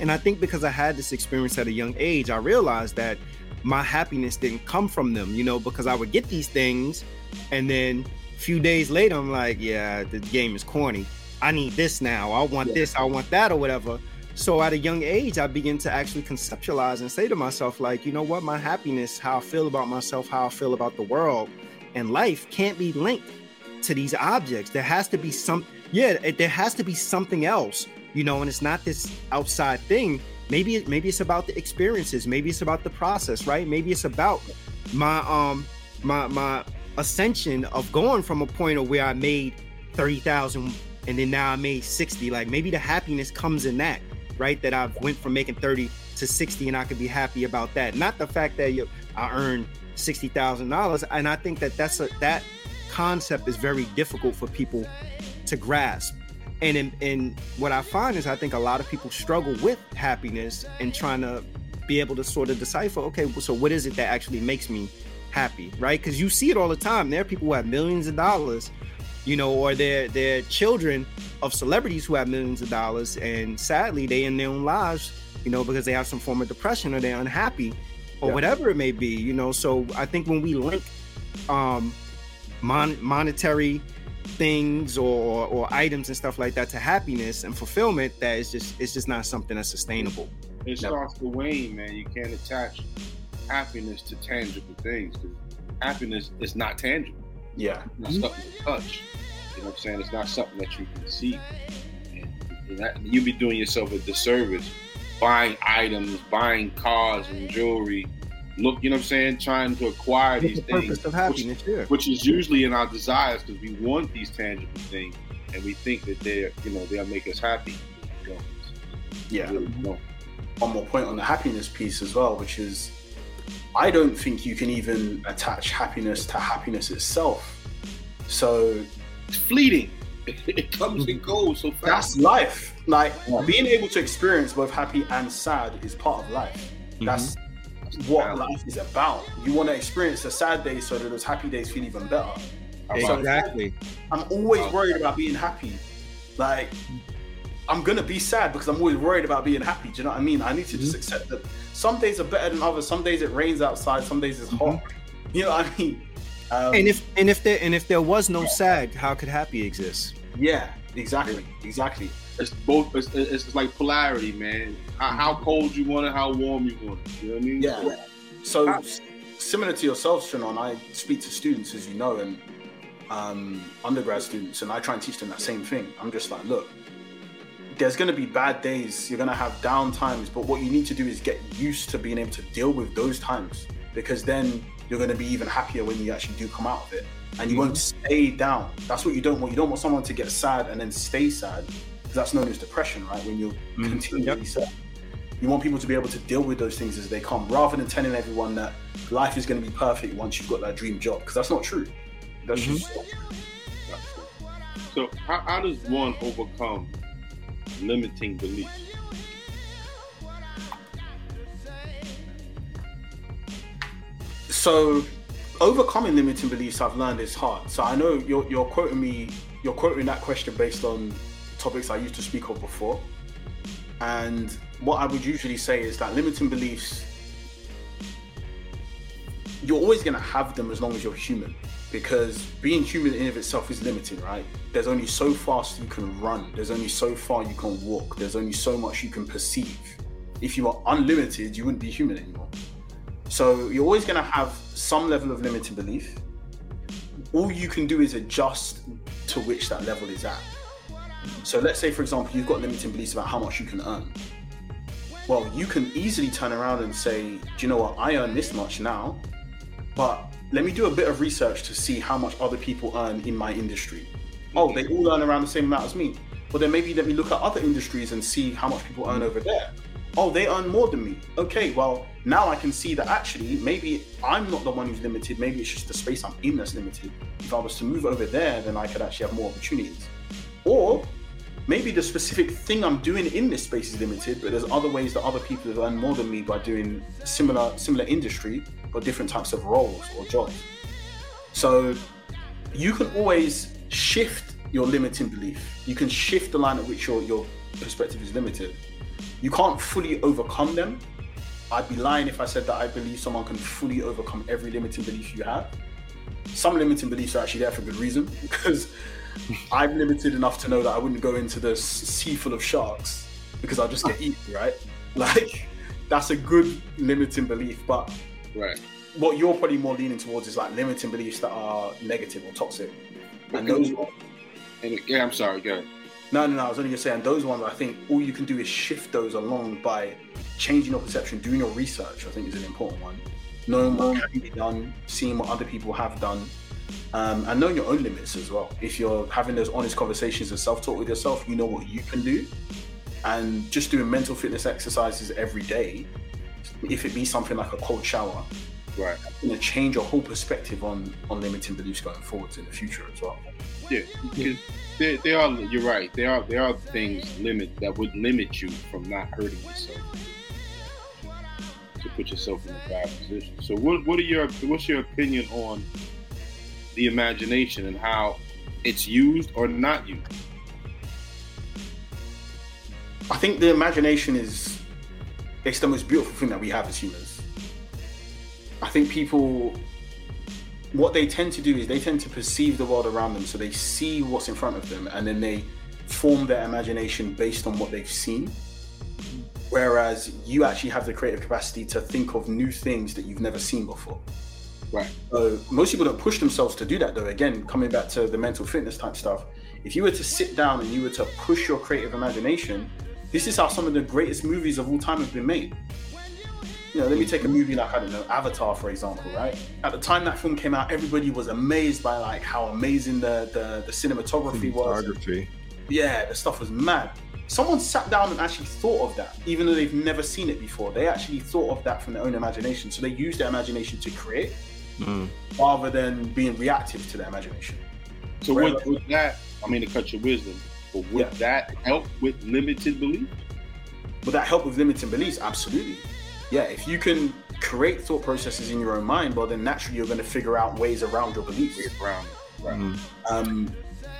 and I think because I had this experience at a young age, I realized that my happiness didn't come from them, you know, because I would get these things and then a few days later, I'm like, yeah, the game is corny. I need this now. I want yeah. this. I want that or whatever. So at a young age, I begin to actually conceptualize and say to myself, like, you know what, my happiness, how I feel about myself, how I feel about the world and life can't be linked to these objects. There has to be some, yeah, there has to be something else you know, and it's not this outside thing. Maybe it, maybe it's about the experiences. Maybe it's about the process, right? Maybe it's about my um my my ascension of going from a point of where I made thirty thousand and then now I made sixty. Like maybe the happiness comes in that, right? That I've went from making thirty to sixty, and I could be happy about that. Not the fact that you I earned sixty thousand dollars. And I think that that's a that concept is very difficult for people to grasp and in, in what I find is I think a lot of people struggle with happiness and trying to be able to sort of decipher, okay, so what is it that actually makes me happy, right? Because you see it all the time. There are people who have millions of dollars, you know, or they're they're children of celebrities who have millions of dollars, and sadly they in their own lives, you know, because they have some form of depression or they're unhappy or yeah. whatever it may be, you know. So I think when we link um mon- monetary things or, or items and stuff like that to happiness and fulfillment that is just it's just not something that's sustainable. It starts to wane, man. You can't attach happiness to tangible things because happiness is not tangible. Yeah, it's not something to touch. You know what I'm saying? It's not something that you can see. And that, you be doing yourself a disservice buying items, buying cars and jewelry look, you know what I'm saying, trying to acquire these the things, which, yeah. which, is usually in our desires because we want these tangible things and we think that they're, you know, they'll make us happy. Yeah. Really One more point on the happiness piece as well, which is I don't think you can even attach happiness to happiness itself. So it's fleeting. It comes and goes so fast. That's life. Like yeah. being able to experience both happy and sad is part of life. That's mm-hmm what life is about. You want to experience the sad days so that those happy days feel even better. Exactly. So I'm always worried about being happy. Like I'm gonna be sad because I'm always worried about being happy. Do you know what I mean? I need to just mm-hmm. accept that some days are better than others. Some days it rains outside. Some days it's hot. Mm-hmm. You know what I mean? Um, and if and if there and if there was no sad, how could happy exist? Yeah, exactly, exactly it's both. It's, it's like polarity, man. How, how, cold you want it, how warm you want it. You know what I mean? Yeah. So similar to yourself, Shannon, I speak to students, as you know, and um, undergrad students, and I try and teach them that same thing. I'm just like, look, there's going to be bad days. You're going to have down times, but what you need to do is get used to being able to deal with those times, because then you're going to be even happier when you actually do come out of it, and you mm-hmm. won't stay down. That's what you don't want. You don't want someone to get sad and then stay sad because that's known as depression, right? When you're Mhm. continually sad. You want people to be able to deal with those things as they come, rather than telling everyone that life is going to be perfect once you've got that dream job, because that's not true. That's Mhm. just So how, how does one overcome limiting beliefs? so overcoming limiting beliefs i've learned is hard. So i know you're, you're quoting me you're quoting that question based on topics i used to speak of before. And what i would usually say is that limiting beliefs you're always going to have them as long as you're human because being human in of itself is limiting right there's only so fast you can run there's only so far you can walk there's only so much you can perceive if you are unlimited you wouldn't be human anymore so you're always going to have some level of limiting belief. All you can do is adjust to which that level is at. So let's say, for example, you've got limiting beliefs about how much you can earn. Well, you can easily turn around and say, do you know what? I earn this much now, but let me do a bit of research to see how much other people earn in my industry. Oh, mm-hmm. they all earn around the same amount as me. Well, then maybe let me look at other industries and see how much people earn over there. Oh, they earn more than me. Okay, well, now I can see that actually maybe I'm not the one who's limited. Maybe it's just the space I'm in that's limited. If I was to move over there, then I could actually have more opportunities. Or maybe the specific thing I'm doing in this space is limited, but there's other ways that other people have earned more than me by doing similar similar industry but different types of roles or jobs. So you can always shift your limiting belief. You can shift the line at which your, your perspective is limited. You can't fully overcome them. I'd be lying if I said that I believe someone can fully overcome every limiting belief you have. Some limiting beliefs are actually there for good reason because I'm limited enough to know that I wouldn't go into the sea full of sharks because I'll just get eaten, right? Like, that's a good limiting belief. But Right. what you're probably more leaning towards is like limiting beliefs that are negative or toxic. And those And yeah, I'm sorry. Go ahead. no, no, no. I was only gonna say, and those ones, I think all you can do is shift those along by changing your perception, doing your research. I think is an important one. Knowing what can be done, seeing what other people have done, um, and knowing your own limits as well. If you're having those honest conversations and self-talk with yourself, you know what you can do, and just doing mental fitness exercises every day. If it be something like a cold shower, Right. going to change your whole perspective on on limiting beliefs going forwards in the future as well. Yeah, because there, there are. You're right. There are there are things limit that would limit you from not hurting yourself to put yourself in a bad position. So, what what are your what's your opinion on the imagination and how it's used or not used? I think the imagination is it's the most beautiful thing that we have as humans. I think people what they tend to do is they tend to perceive the world around them so they see what's in front of them and then they form their imagination based on what they've seen. Whereas you actually have the creative capacity to think of new things that you've never seen before. Right. So most people don't push themselves to do that though. Again, coming back to the mental fitness type stuff, if you were to sit down and you were to push your creative imagination, this is how some of the greatest movies of all time have been made. You know, let me take a movie like I don't know, Avatar for example, right? At the time that film came out, everybody was amazed by like how amazing the the, the cinematography was. Photography. Yeah, the stuff was mad. Someone sat down and actually thought of that, even though they've never seen it before. They actually thought of that from their own imagination. So they used their imagination to create Mm. rather than being reactive to their imagination. So, Right. would, would that? I mean, to cut your wisdom, but would Yeah. that help with limited belief? Would that help with limiting beliefs? Absolutely. Yeah, if you can create thought processes in your own mind, well, then naturally you're going to figure out ways around your beliefs. Around. Right. Mm. Um,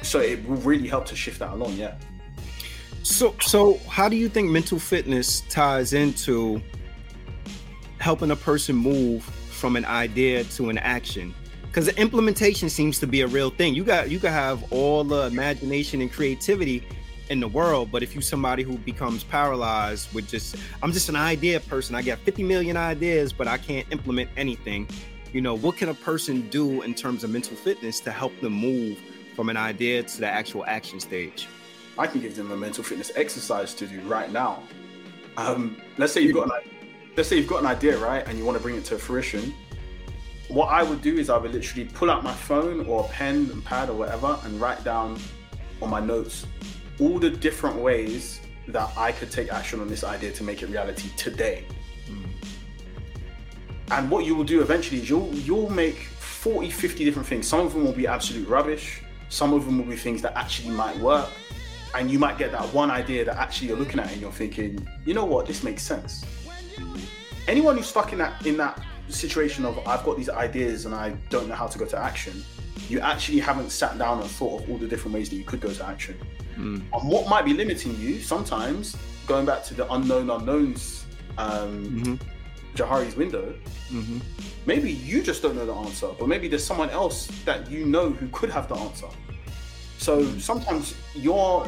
so it will really help to shift that along. Yeah. So, so how do you think mental fitness ties into helping a person move from an idea to an action? Because the implementation seems to be a real thing. You got you can have all the imagination and creativity in the world, but if you somebody who becomes paralyzed with just I'm just an idea person. I got 50 million ideas, but I can't implement anything. You know, what can a person do in terms of mental fitness to help them move from an idea to the actual action stage? I can give them a mental fitness exercise to do right now. Um, let's say you've got an, let's say you've got an idea, right, and you want to bring it to fruition. What I would do is I would literally pull out my phone or a pen and pad or whatever and write down on my notes all the different ways that I could take action on this idea to make it reality today. Mm. And what you will do eventually is you'll you'll make 40, 50 different things. Some of them will be absolute rubbish. Some of them will be things that actually might work. And you might get that one idea that actually you're looking at and you're thinking, you know what, this makes sense. Anyone who's stuck in that in that situation of I've got these ideas and I don't know how to go to action, you actually haven't sat down and thought of all the different ways that you could go to action. Mm. And what might be limiting you sometimes, going back to the unknown unknowns, um, mm-hmm. Johari's window, mm-hmm. maybe you just don't know the answer, but maybe there's someone else that you know who could have the answer. So mm. sometimes your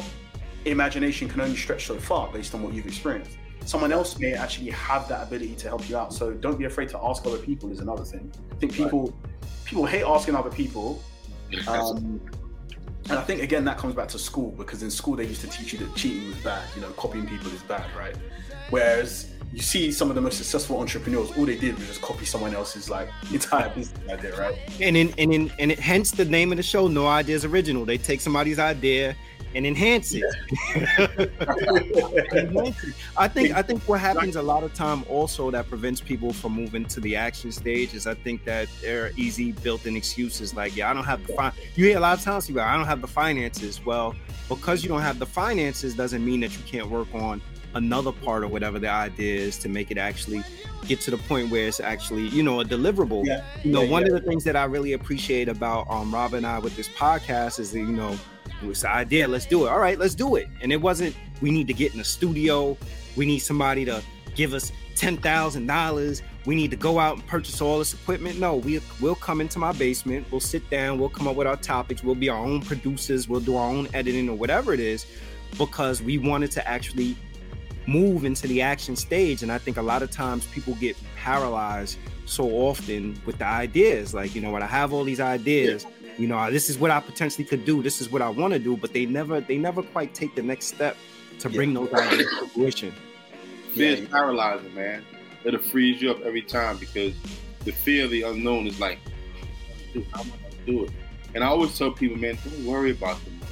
imagination can only stretch so far based on what you've experienced. Someone else may actually have that ability to help you out. So don't be afraid to ask other people is another thing. I think people right. people hate asking other people. Um, and I think again that comes back to school because in school they used to teach you that cheating was bad, you know, copying people is bad, right? Whereas you see some of the most successful entrepreneurs, all they did was just copy someone else's like entire business idea, right? And in and in and it, hence the name of the show, No Ideas Original. They take somebody's idea and enhance it. I think I think what happens a lot of time also that prevents people from moving to the action stage is I think that there are easy built-in excuses like yeah I don't have the fin-. you hear a lot of times people I don't have the finances. Well, because you don't have the finances doesn't mean that you can't work on another part or whatever the idea is to make it actually get to the point where it's actually you know a deliverable. Yeah. You know, yeah, one yeah. of the things that I really appreciate about um Rob and I with this podcast is that you know it's the idea. Let's do it. All right, let's do it. And it wasn't we need to get in the studio. We need somebody to give us ten thousand dollars. We need to go out and purchase all this equipment. No, we we'll come into my basement. We'll sit down. We'll come up with our topics. We'll be our own producers. We'll do our own editing or whatever it is, because we wanted to actually move into the action stage. And I think a lot of times people get paralyzed so often with the ideas. Like, you know, what, I have all these ideas, yeah you know this is what i potentially could do this is what i want to do but they never they never quite take the next step to bring yeah. those ideas to fruition fear yeah. is paralyzing man it'll freeze you up every time because the fear of the unknown is like how am i gonna do it and i always tell people man don't worry about the money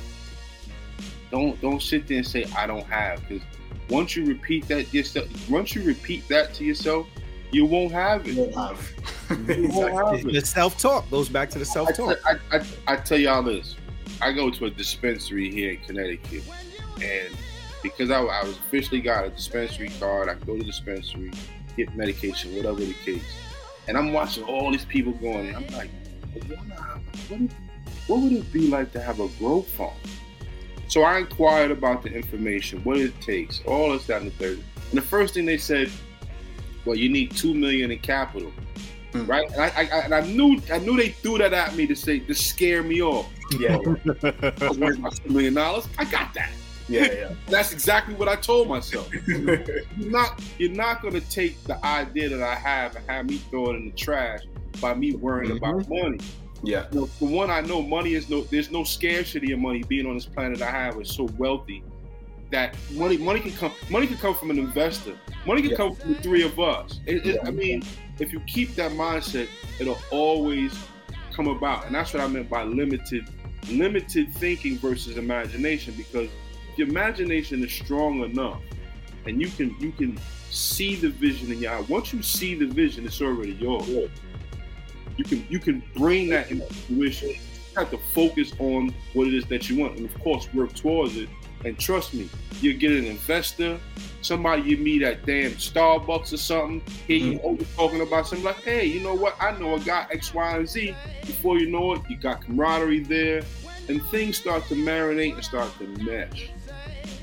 don't don't sit there and say i don't have because once you repeat that yourself once you repeat that to yourself you won't have it. You won't have it. The self talk goes back to the self talk. I, I, I, I, tell y'all this. I go to a dispensary here in Connecticut, and because I, I was officially got a dispensary card, I go to the dispensary, get medication, whatever the case. And I'm watching all these people going. I'm like, what, what would it be like to have a grow farm? So I inquired about the information, what it takes, all this, that, and the third. And the first thing they said, well, you need two million in capital, mm. right? And I, I, and I knew I knew they threw that at me to say to scare me off. Yeah, I was worried about two million dollars. I got that. Yeah, yeah. That's exactly what I told myself. you're not you're not gonna take the idea that I have and have me throw it in the trash by me worrying mm-hmm. about money. Yeah. You know, for one, I know money is no. There's no scarcity of money. Being on this planet, I have is so wealthy that money money can come money can come from an investor. Money can yeah. come from the three of us. It, it, I mean, if you keep that mindset, it'll always come about, and that's what I meant by limited limited thinking versus imagination. Because if your imagination is strong enough, and you can you can see the vision in your eye. Once you see the vision, it's already yours. You can you can bring that into fruition. You have to focus on what it is that you want, and of course, work towards it and trust me, you get an investor, somebody you meet at damn Starbucks or something, hear you mm-hmm. talking about something like, hey, you know what? I know a guy X, Y, and Z. Before you know it, you got camaraderie there, and things start to marinate and start to mesh.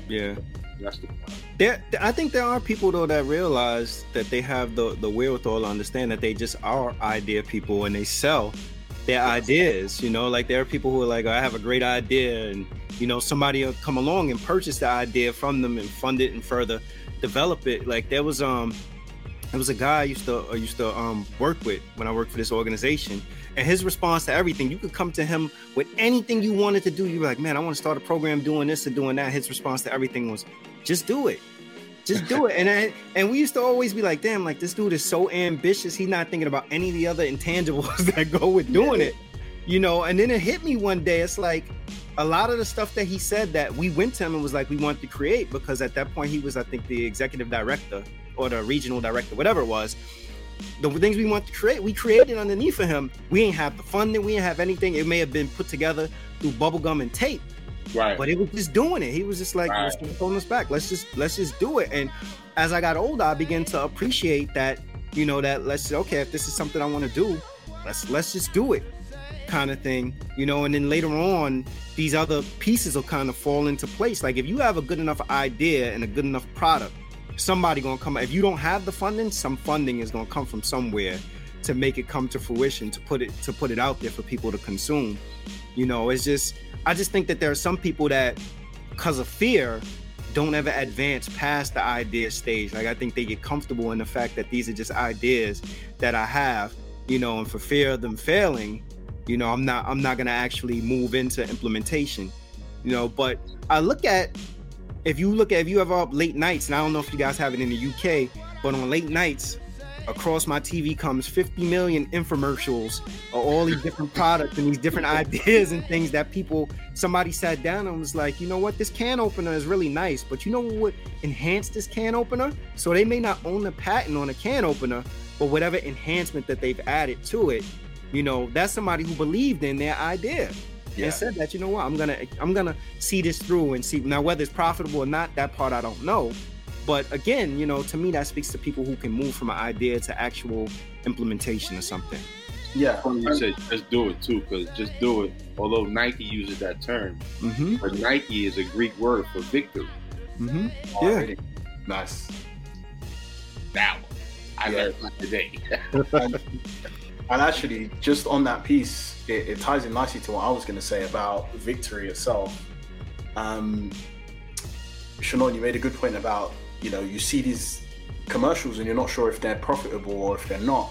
Yeah. That's the point. There, I think there are people though that realize that they have the the wherewithal to understand that they just are idea people and they sell their ideas. You know, like there are people who are like, I have a great idea, and you know, somebody will come along and purchase the idea from them and fund it and further develop it. Like there was um, there was a guy I used to I used to um work with when I worked for this organization, and his response to everything, you could come to him with anything you wanted to do. You're like, man, I want to start a program doing this or doing that. His response to everything was, just do it just do it. And I, and we used to always be like, damn, like this dude is so ambitious. He's not thinking about any of the other intangibles that go with doing it, you know. And then it hit me one day. It's like, a lot of the stuff that he said that we went to him and was like we want to create because at that point he was I think the executive director or the regional director, whatever it was. The things we want to create, we created underneath of him. We ain't have the funding, we didn't have anything. It may have been put together through bubblegum and tape. Right. But it was just doing it. He was just like, Right. let's us back. Let's just let's just do it. And as I got older, I began to appreciate that, you know, that let's okay, if this is something I want to do, let's let's just do it kind of thing. You know, and then later on, these other pieces will kind of fall into place. Like if you have a good enough idea and a good enough product, somebody gonna come. If you don't have the funding, some funding is gonna come from somewhere to make it come to fruition, to put it to put it out there for people to consume. You know, it's just I just think that there are some people that, because of fear, don't ever advance past the idea stage. Like I think they get comfortable in the fact that these are just ideas that I have, you know, and for fear of them failing, you know, I'm not I'm not gonna actually move into implementation. You know, but I look at if you look at if you ever up late nights, and I don't know if you guys have it in the UK, but on late nights, across my TV comes 50 million infomercials of all these different products and these different ideas and things that people somebody sat down and was like, you know what, this can opener is really nice, but you know what would enhance this can opener? So they may not own the patent on a can opener, but whatever enhancement that they've added to it, you know, that's somebody who believed in their idea Yeah. and said that, you know what, I'm gonna I'm gonna see this through and see now whether it's profitable or not, that part I don't know. But again, you know, to me that speaks to people who can move from an idea to actual implementation or something. Yeah. Funny you said just do it too, because just do it. Although Nike uses that term, Mm-hmm. but Nike is a Greek word for victory. Mm-hmm. Yeah. really? Nice. That one. I Yeah. learned that today. And actually, just on that piece, it, it ties in nicely to what I was going to say about victory itself. Um, Shannon, you made a good point about, you know, you see these commercials and you're not sure if they're profitable or if they're not.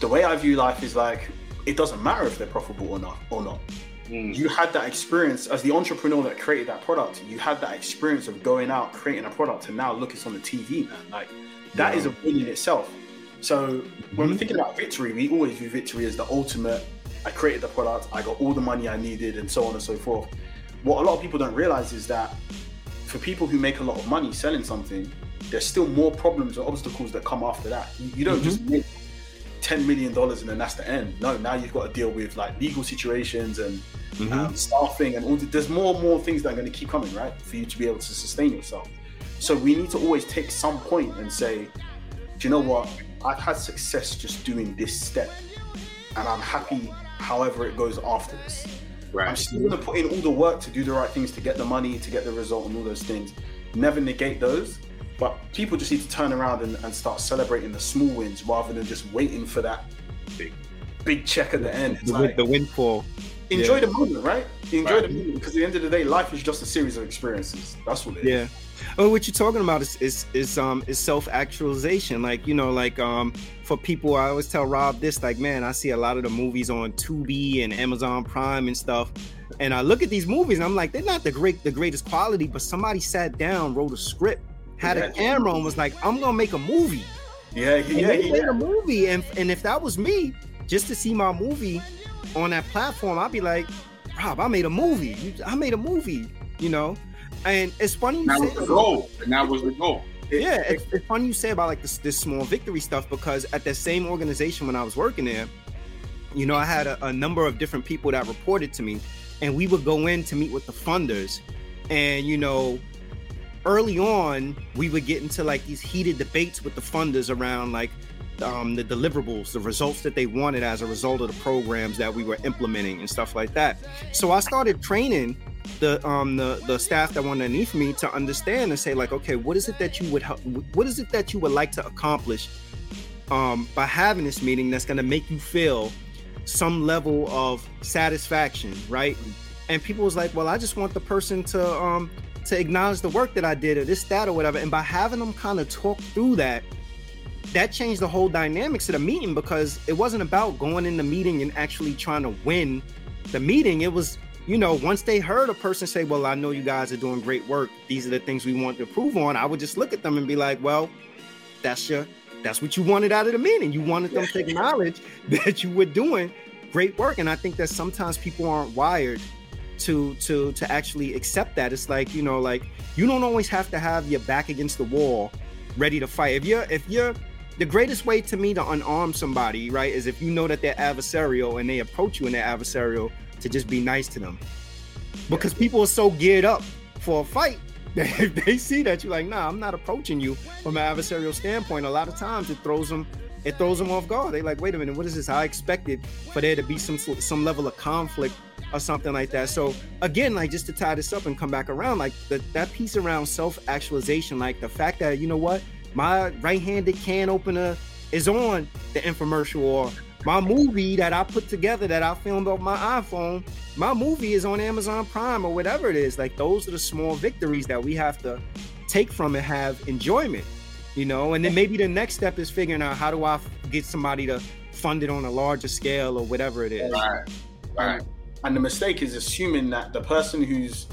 The way I view life is like, it doesn't matter if they're profitable or not, or not. Mm. You had that experience as the entrepreneur that created that product. You had that experience of going out, creating a product, and now look, it's on the TV, man. Like, that is a win in itself. So when we're thinking about victory, we always view victory as the ultimate. I created the product, I got all the money I needed, and so on and so forth. What a lot of people don't realize is that for people who make a lot of money selling something, there's still more problems or obstacles that come after that. You, you don't just make ten million dollars and then that's the end. No, now you've got to deal with like legal situations and um, staffing and all. The, there's more and more things that are going to keep coming, right, for you to be able to sustain yourself. So we need to always take some point and say, do you know what? I've had success just doing this step, and I'm happy however it goes after this. I'm still going to put in all the work to do the right things to get the money, to get the result, and all those things. Never negate those, but people just need to turn around and, and start celebrating the small wins rather than just waiting for that big, big check at the end. The, like, win- the windfall. Enjoy yeah. the moment, right? Enjoy Right. the moment because at the end of the day, life is just a series of experiences. That's what it is. Yeah. Oh, what you're talking about is is is um is self actualization. Like you know, like um for people, I always tell Rob this. Like, man, I see a lot of the movies on Tubi and Amazon Prime and stuff, and I look at these movies and I'm like, they're not the great the greatest quality, but somebody sat down, wrote a script, had a camera, and was like, I'm gonna make a movie. Yeah, And they yeah. made a movie, and and if that was me, just to see my movie on that platform, I'd be like, Rob, I made a movie. I made a movie. You know, and it's funny you That say was the goal, and that was the goal. It- yeah, it's, it's funny you say about like this, this small victory stuff because at that same organization when I was working there, you know, I had a, a number of different people that reported to me, and we would go in to meet with the funders, and you know, early on we would get into like these heated debates with the funders around like um, the deliverables, the results that they wanted as a result of the programs that we were implementing and stuff like that. So I started training the um the the staff that were underneath me to understand and say like okay what is it that you would help what is it that you would like to accomplish um by having this meeting that's going to make you feel some level of satisfaction right and people was like well i just want the person to um to acknowledge the work that i did or this that or whatever and by having them kind of talk through that that changed the whole dynamics of the meeting because it wasn't about going in the meeting and actually trying to win the meeting it was you know once they heard a person say well i know you guys are doing great work these are the things we want to improve on i would just look at them and be like well that's your that's what you wanted out of the meeting you wanted them to acknowledge that you were doing great work and i think that sometimes people aren't wired to to to actually accept that. It's like you know, like you don't always have to have your back against the wall, ready to fight. If you're if you're the greatest way to me to unarm somebody, right, is if you know that they're adversarial and they approach you and they're adversarial to just be nice to them. Because people are so geared up for a fight that if they see that you're like, nah, I'm not approaching you from an adversarial standpoint, a lot of times it throws them it throws them off guard. They're like, wait a minute, what is this? I expected for there to be some some level of conflict or something like that. So again, like just to tie this up and come back around, like the, that piece around self-actualization, like the fact that you know what, my right-handed can opener is on the infomercial or my movie that I put together that I filmed off my iPhone, my movie is on Amazon Prime or whatever it is. Like those are the small victories that we have to take from and have enjoyment you know? And then maybe the next step is figuring out how do i get somebody to fund it on a larger scale or whatever it is. Right right. And the mistake is assuming that the person whose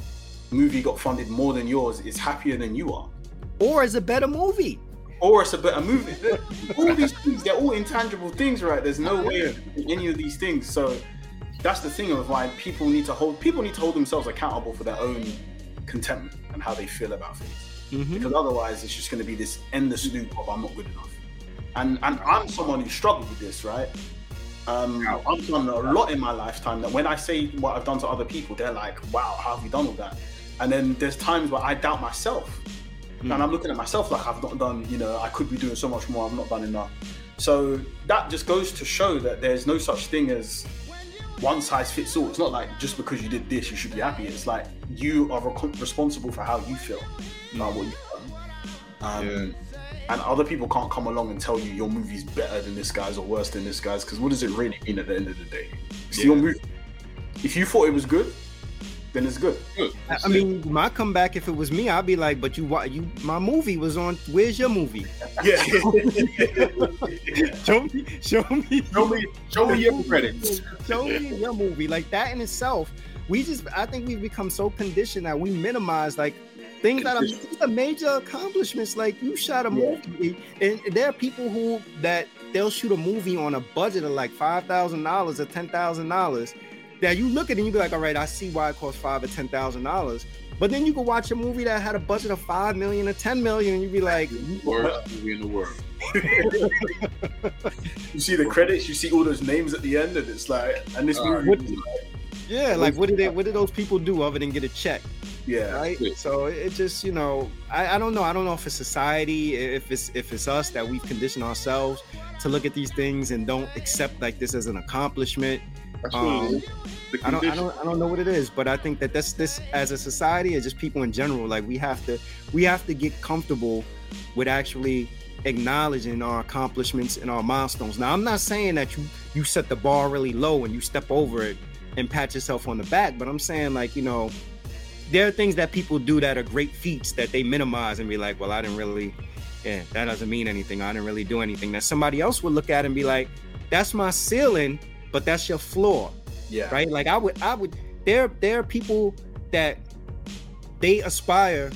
movie got funded more than yours is happier than you are. Or is a better movie or it's a better movie all these things they're all intangible things right there's no way of any of these things so that's the thing of why people need to hold people need to hold themselves accountable for their own contentment and how they feel about things mm-hmm. because otherwise it's just going to be this endless loop of I'm not good enough. And and I'm someone who struggled with this, right? Um, I've done a lot in my lifetime that when I say what I've done to other people, they're like, "Wow, how have you done all that?" And then there's times where I doubt myself, mm. and I'm looking at myself like I've not done. You know, I could be doing so much more. I've not done enough. So that just goes to show that there's no such thing as one size fits all. It's not like just because you did this, you should be happy. It's like you are responsible for how you feel about what you've done. Um, yeah. And other people can't come along and tell you your movie's better than this guy's or worse than this guy's because what does it really mean at the end of the day? It's yeah. your movie. If you thought it was good, then it's good. good. I mean, my comeback if it was me, I'd be like, "But you, you, my movie was on. Where's your movie? Yeah, show me, show me, show me, show me your credits. Show me your movie. Like that in itself, we just, I think we've become so conditioned that we minimize like things that are these are major accomplishments. Like you shot a movie, and there are people who that they'll shoot a movie on a budget of like five thousand dollars or ten thousand dollars. That you look at it and you be like, all right, I see why it costs five or ten thousand dollars. But then you could watch a movie that had a budget of five million or ten million, and you'd be like, worst movie in the world. you see the credits, you see all those names at the end, and it's like, and this uh, movie. yeah, like what did they, what did those people do other than get a check? Yeah. Right. So it just, you know, I, I don't know. I don't know if it's society, if it's if it's us that we've conditioned ourselves to look at these things and don't accept like this as an accomplishment. Um, I don't, I don't, I don't know what it is, but I think that this, this as a society, and just people in general, like we have to, we have to get comfortable with actually acknowledging our accomplishments and our milestones. Now, I'm not saying that you, you set the bar really low and you step over it and pat yourself on the back, but I'm saying like, you know, there are things that people do that are great feats that they minimize and be like, well, I didn't really, yeah, that doesn't mean anything. I didn't really do anything. That somebody else would look at and be like, that's my ceiling, but that's your floor. Yeah. Right. Like I would, I would. There, there are people that they aspire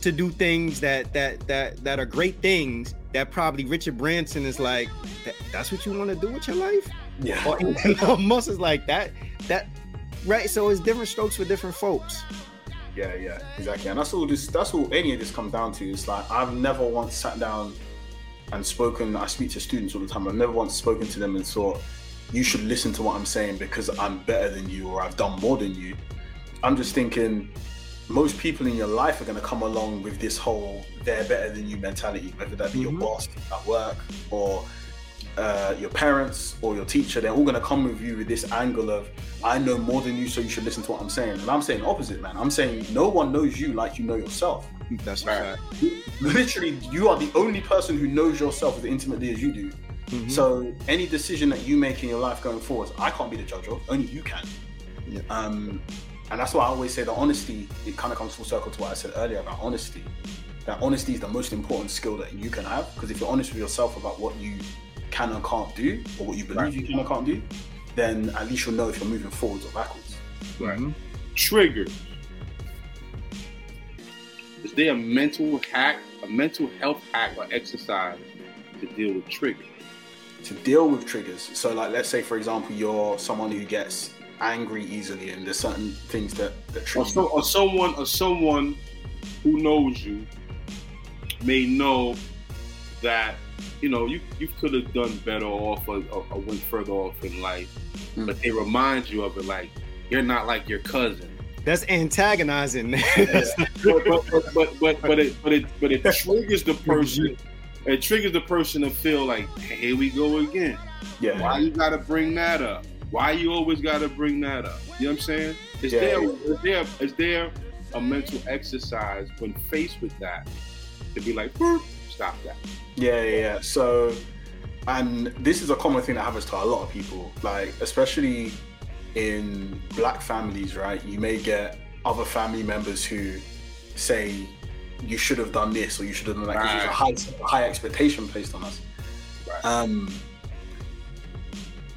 to do things that that that that are great things that probably Richard Branson is like, that, that's what you want to do with your life. Yeah. Or Elon Musk is like that. That right. So it's different strokes for different folks. Yeah, yeah, exactly. And that's all this that's all any of this comes down to. It's like I've never once sat down and spoken I speak to students all the time. I've never once spoken to them and thought, you should listen to what I'm saying because I'm better than you or I've done more than you. I'm just thinking most people in your life are going to come along with this whole they're better than you mentality, whether that be mm-hmm. your boss at work or uh, your parents or your teacher, they're all going to come with you with this angle of, I know more than you, so you should listen to what I'm saying. And I'm saying opposite, man. I'm saying no one knows you like you know yourself. That's right. Literally, you are the only person who knows yourself as intimately as you do. Mm-hmm. So any decision that you make in your life going forward, I can't be the judge of. Only you can. Yeah. Um, and that's why I always say that honesty. It kind of comes full circle to what I said earlier about honesty. That honesty is the most important skill that you can have because if you're honest with yourself about what you can and can't do, or what you believe right. you can and can't do, then at least you'll know if you're moving forwards or backwards. Right. Mm-hmm. Trigger. Is there a mental hack, a mental health hack or exercise to deal with triggers? To deal with triggers. So, like, let's say, for example, you're someone who gets angry easily, and there's certain things that that or, trigger. so, or someone or someone who knows you may know that you know you you could have done better off or, or, or went further off in life, Mm. but they remind you of it like you're not like your cousin. That's antagonizing. but, but, but, but, but, but it but it but it triggers the person. It triggers the person to feel like, hey, here we go again. yeah, Why you gotta bring that up? Why you always gotta bring that up? You know what I'm saying? Is Yeah, there is there is there a mental exercise when faced with that to be like, "Boop, stop that? Yeah, yeah, yeah. So, and this is a common thing that happens to a lot of people, like especially in black families, right? You may get other family members who say you should have done this or you should have done that because there's a high, high expectation placed on us. Right. Um,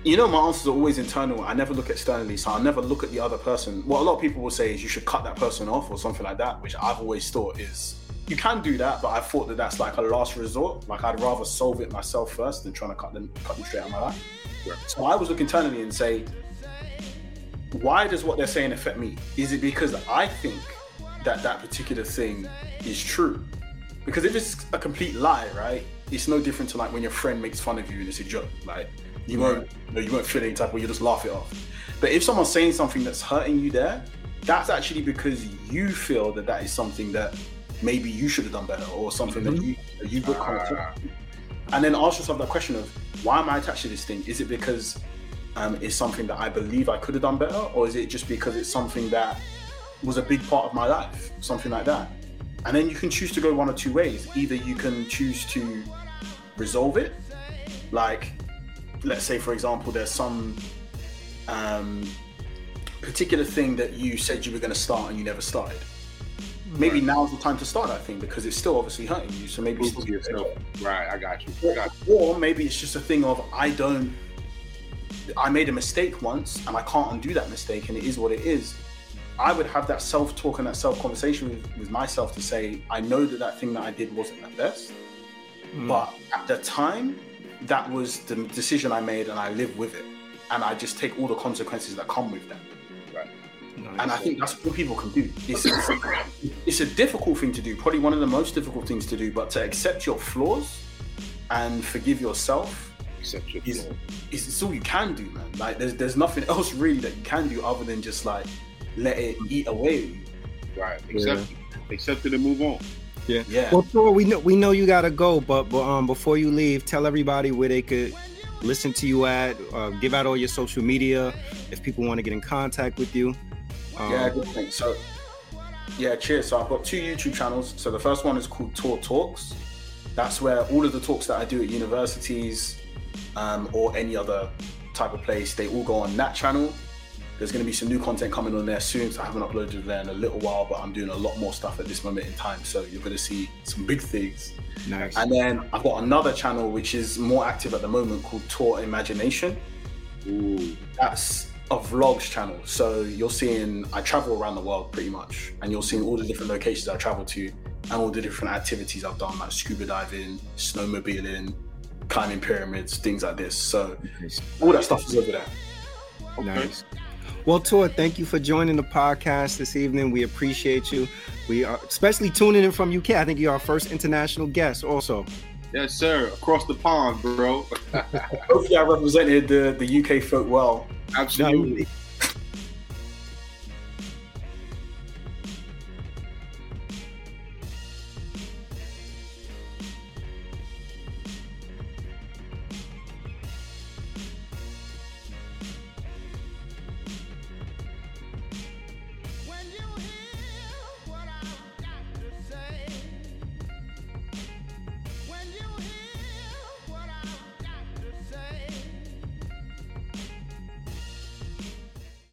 you know, my answers are always internal. I never look externally, so I never look at the other person. What a lot of people will say is you should cut that person off or something like that, which I've always thought is you can do that, but I thought that that's like a last resort. Like I'd rather solve it myself first than trying to cut them cut them straight out of my life. Right. So I was look internally and say, why does what they're saying affect me? Is it because I think that that particular thing is true? Because if it's a complete lie, right? It's no different to like when your friend makes fun of you and it's a joke. Like you won't, you, know, you won't feel any type of, you just laugh it off. But if someone's saying something that's hurting you there, that's actually because you feel that that is something that maybe you should have done better or something that you that you look Ah. and then ask yourself that question of why am I attached to this thing? Is it because um, it's something that I believe I could have done better, or is it just because it's something that was a big part of my life, something like that? And then you can choose to go one or two ways. Either you can choose to resolve it, like let's say for example, there's some um, particular thing that you said you were going to start and you never started. Maybe now's the time to start that thing because it's still obviously hurting you. So maybe still yourself. Right, I got you. I got you. or maybe it's just a thing of I don't. I made a mistake once and I can't undo that mistake, and it is what it is. I would have that self talk and that self conversation with, with myself to say, I know that that thing that I did wasn't the best, Mm. but at the time, that was the decision I made, and I live with it, and I just take all the consequences that come with that. And I think that's all people can do. It's, it's, it's a difficult thing to do, probably one of the most difficult things to do, but to accept your flaws and forgive yourself Accept your is, flaw. is it's all you can do, man. Like there's there's nothing else really that you can do other than just like let it eat away at you. Right. Accept it. Accept it and move on. Yeah. Well, Thor, we know we know you gotta go, but but um before you leave, tell everybody where they could listen to you at. Uh, give out all your social media if people want to get in contact with you. Um, Yeah, good thing. So, yeah, cheers. So I've got two YouTube channels. So the first one is called Tour Talks. That's where all of the talks that I do at universities um, or any other type of place, they all go on that channel. There's going to be some new content coming on there soon. So I haven't uploaded there in a little while, but I'm doing a lot more stuff at this moment in time. So you're going to see some big things. nice. And then I've got another channel which is more active at the moment called Tour Imagination Ooh. that's a vlogs channel. So you're seeing I travel around the world pretty much, and you're seeing all the different locations I travel to, and all the different activities I've done, like scuba diving, snowmobiling, climbing pyramids, things like this. So all that stuff is over there. Nice. Well, Tor, thank you for joining the podcast this evening. We appreciate you. We are especially tuning in from UK. I think you're our first international guest, also. Yes, sir. Across the pond, bro. Hopefully, I represented the, the UK folk well. Absolutely. you,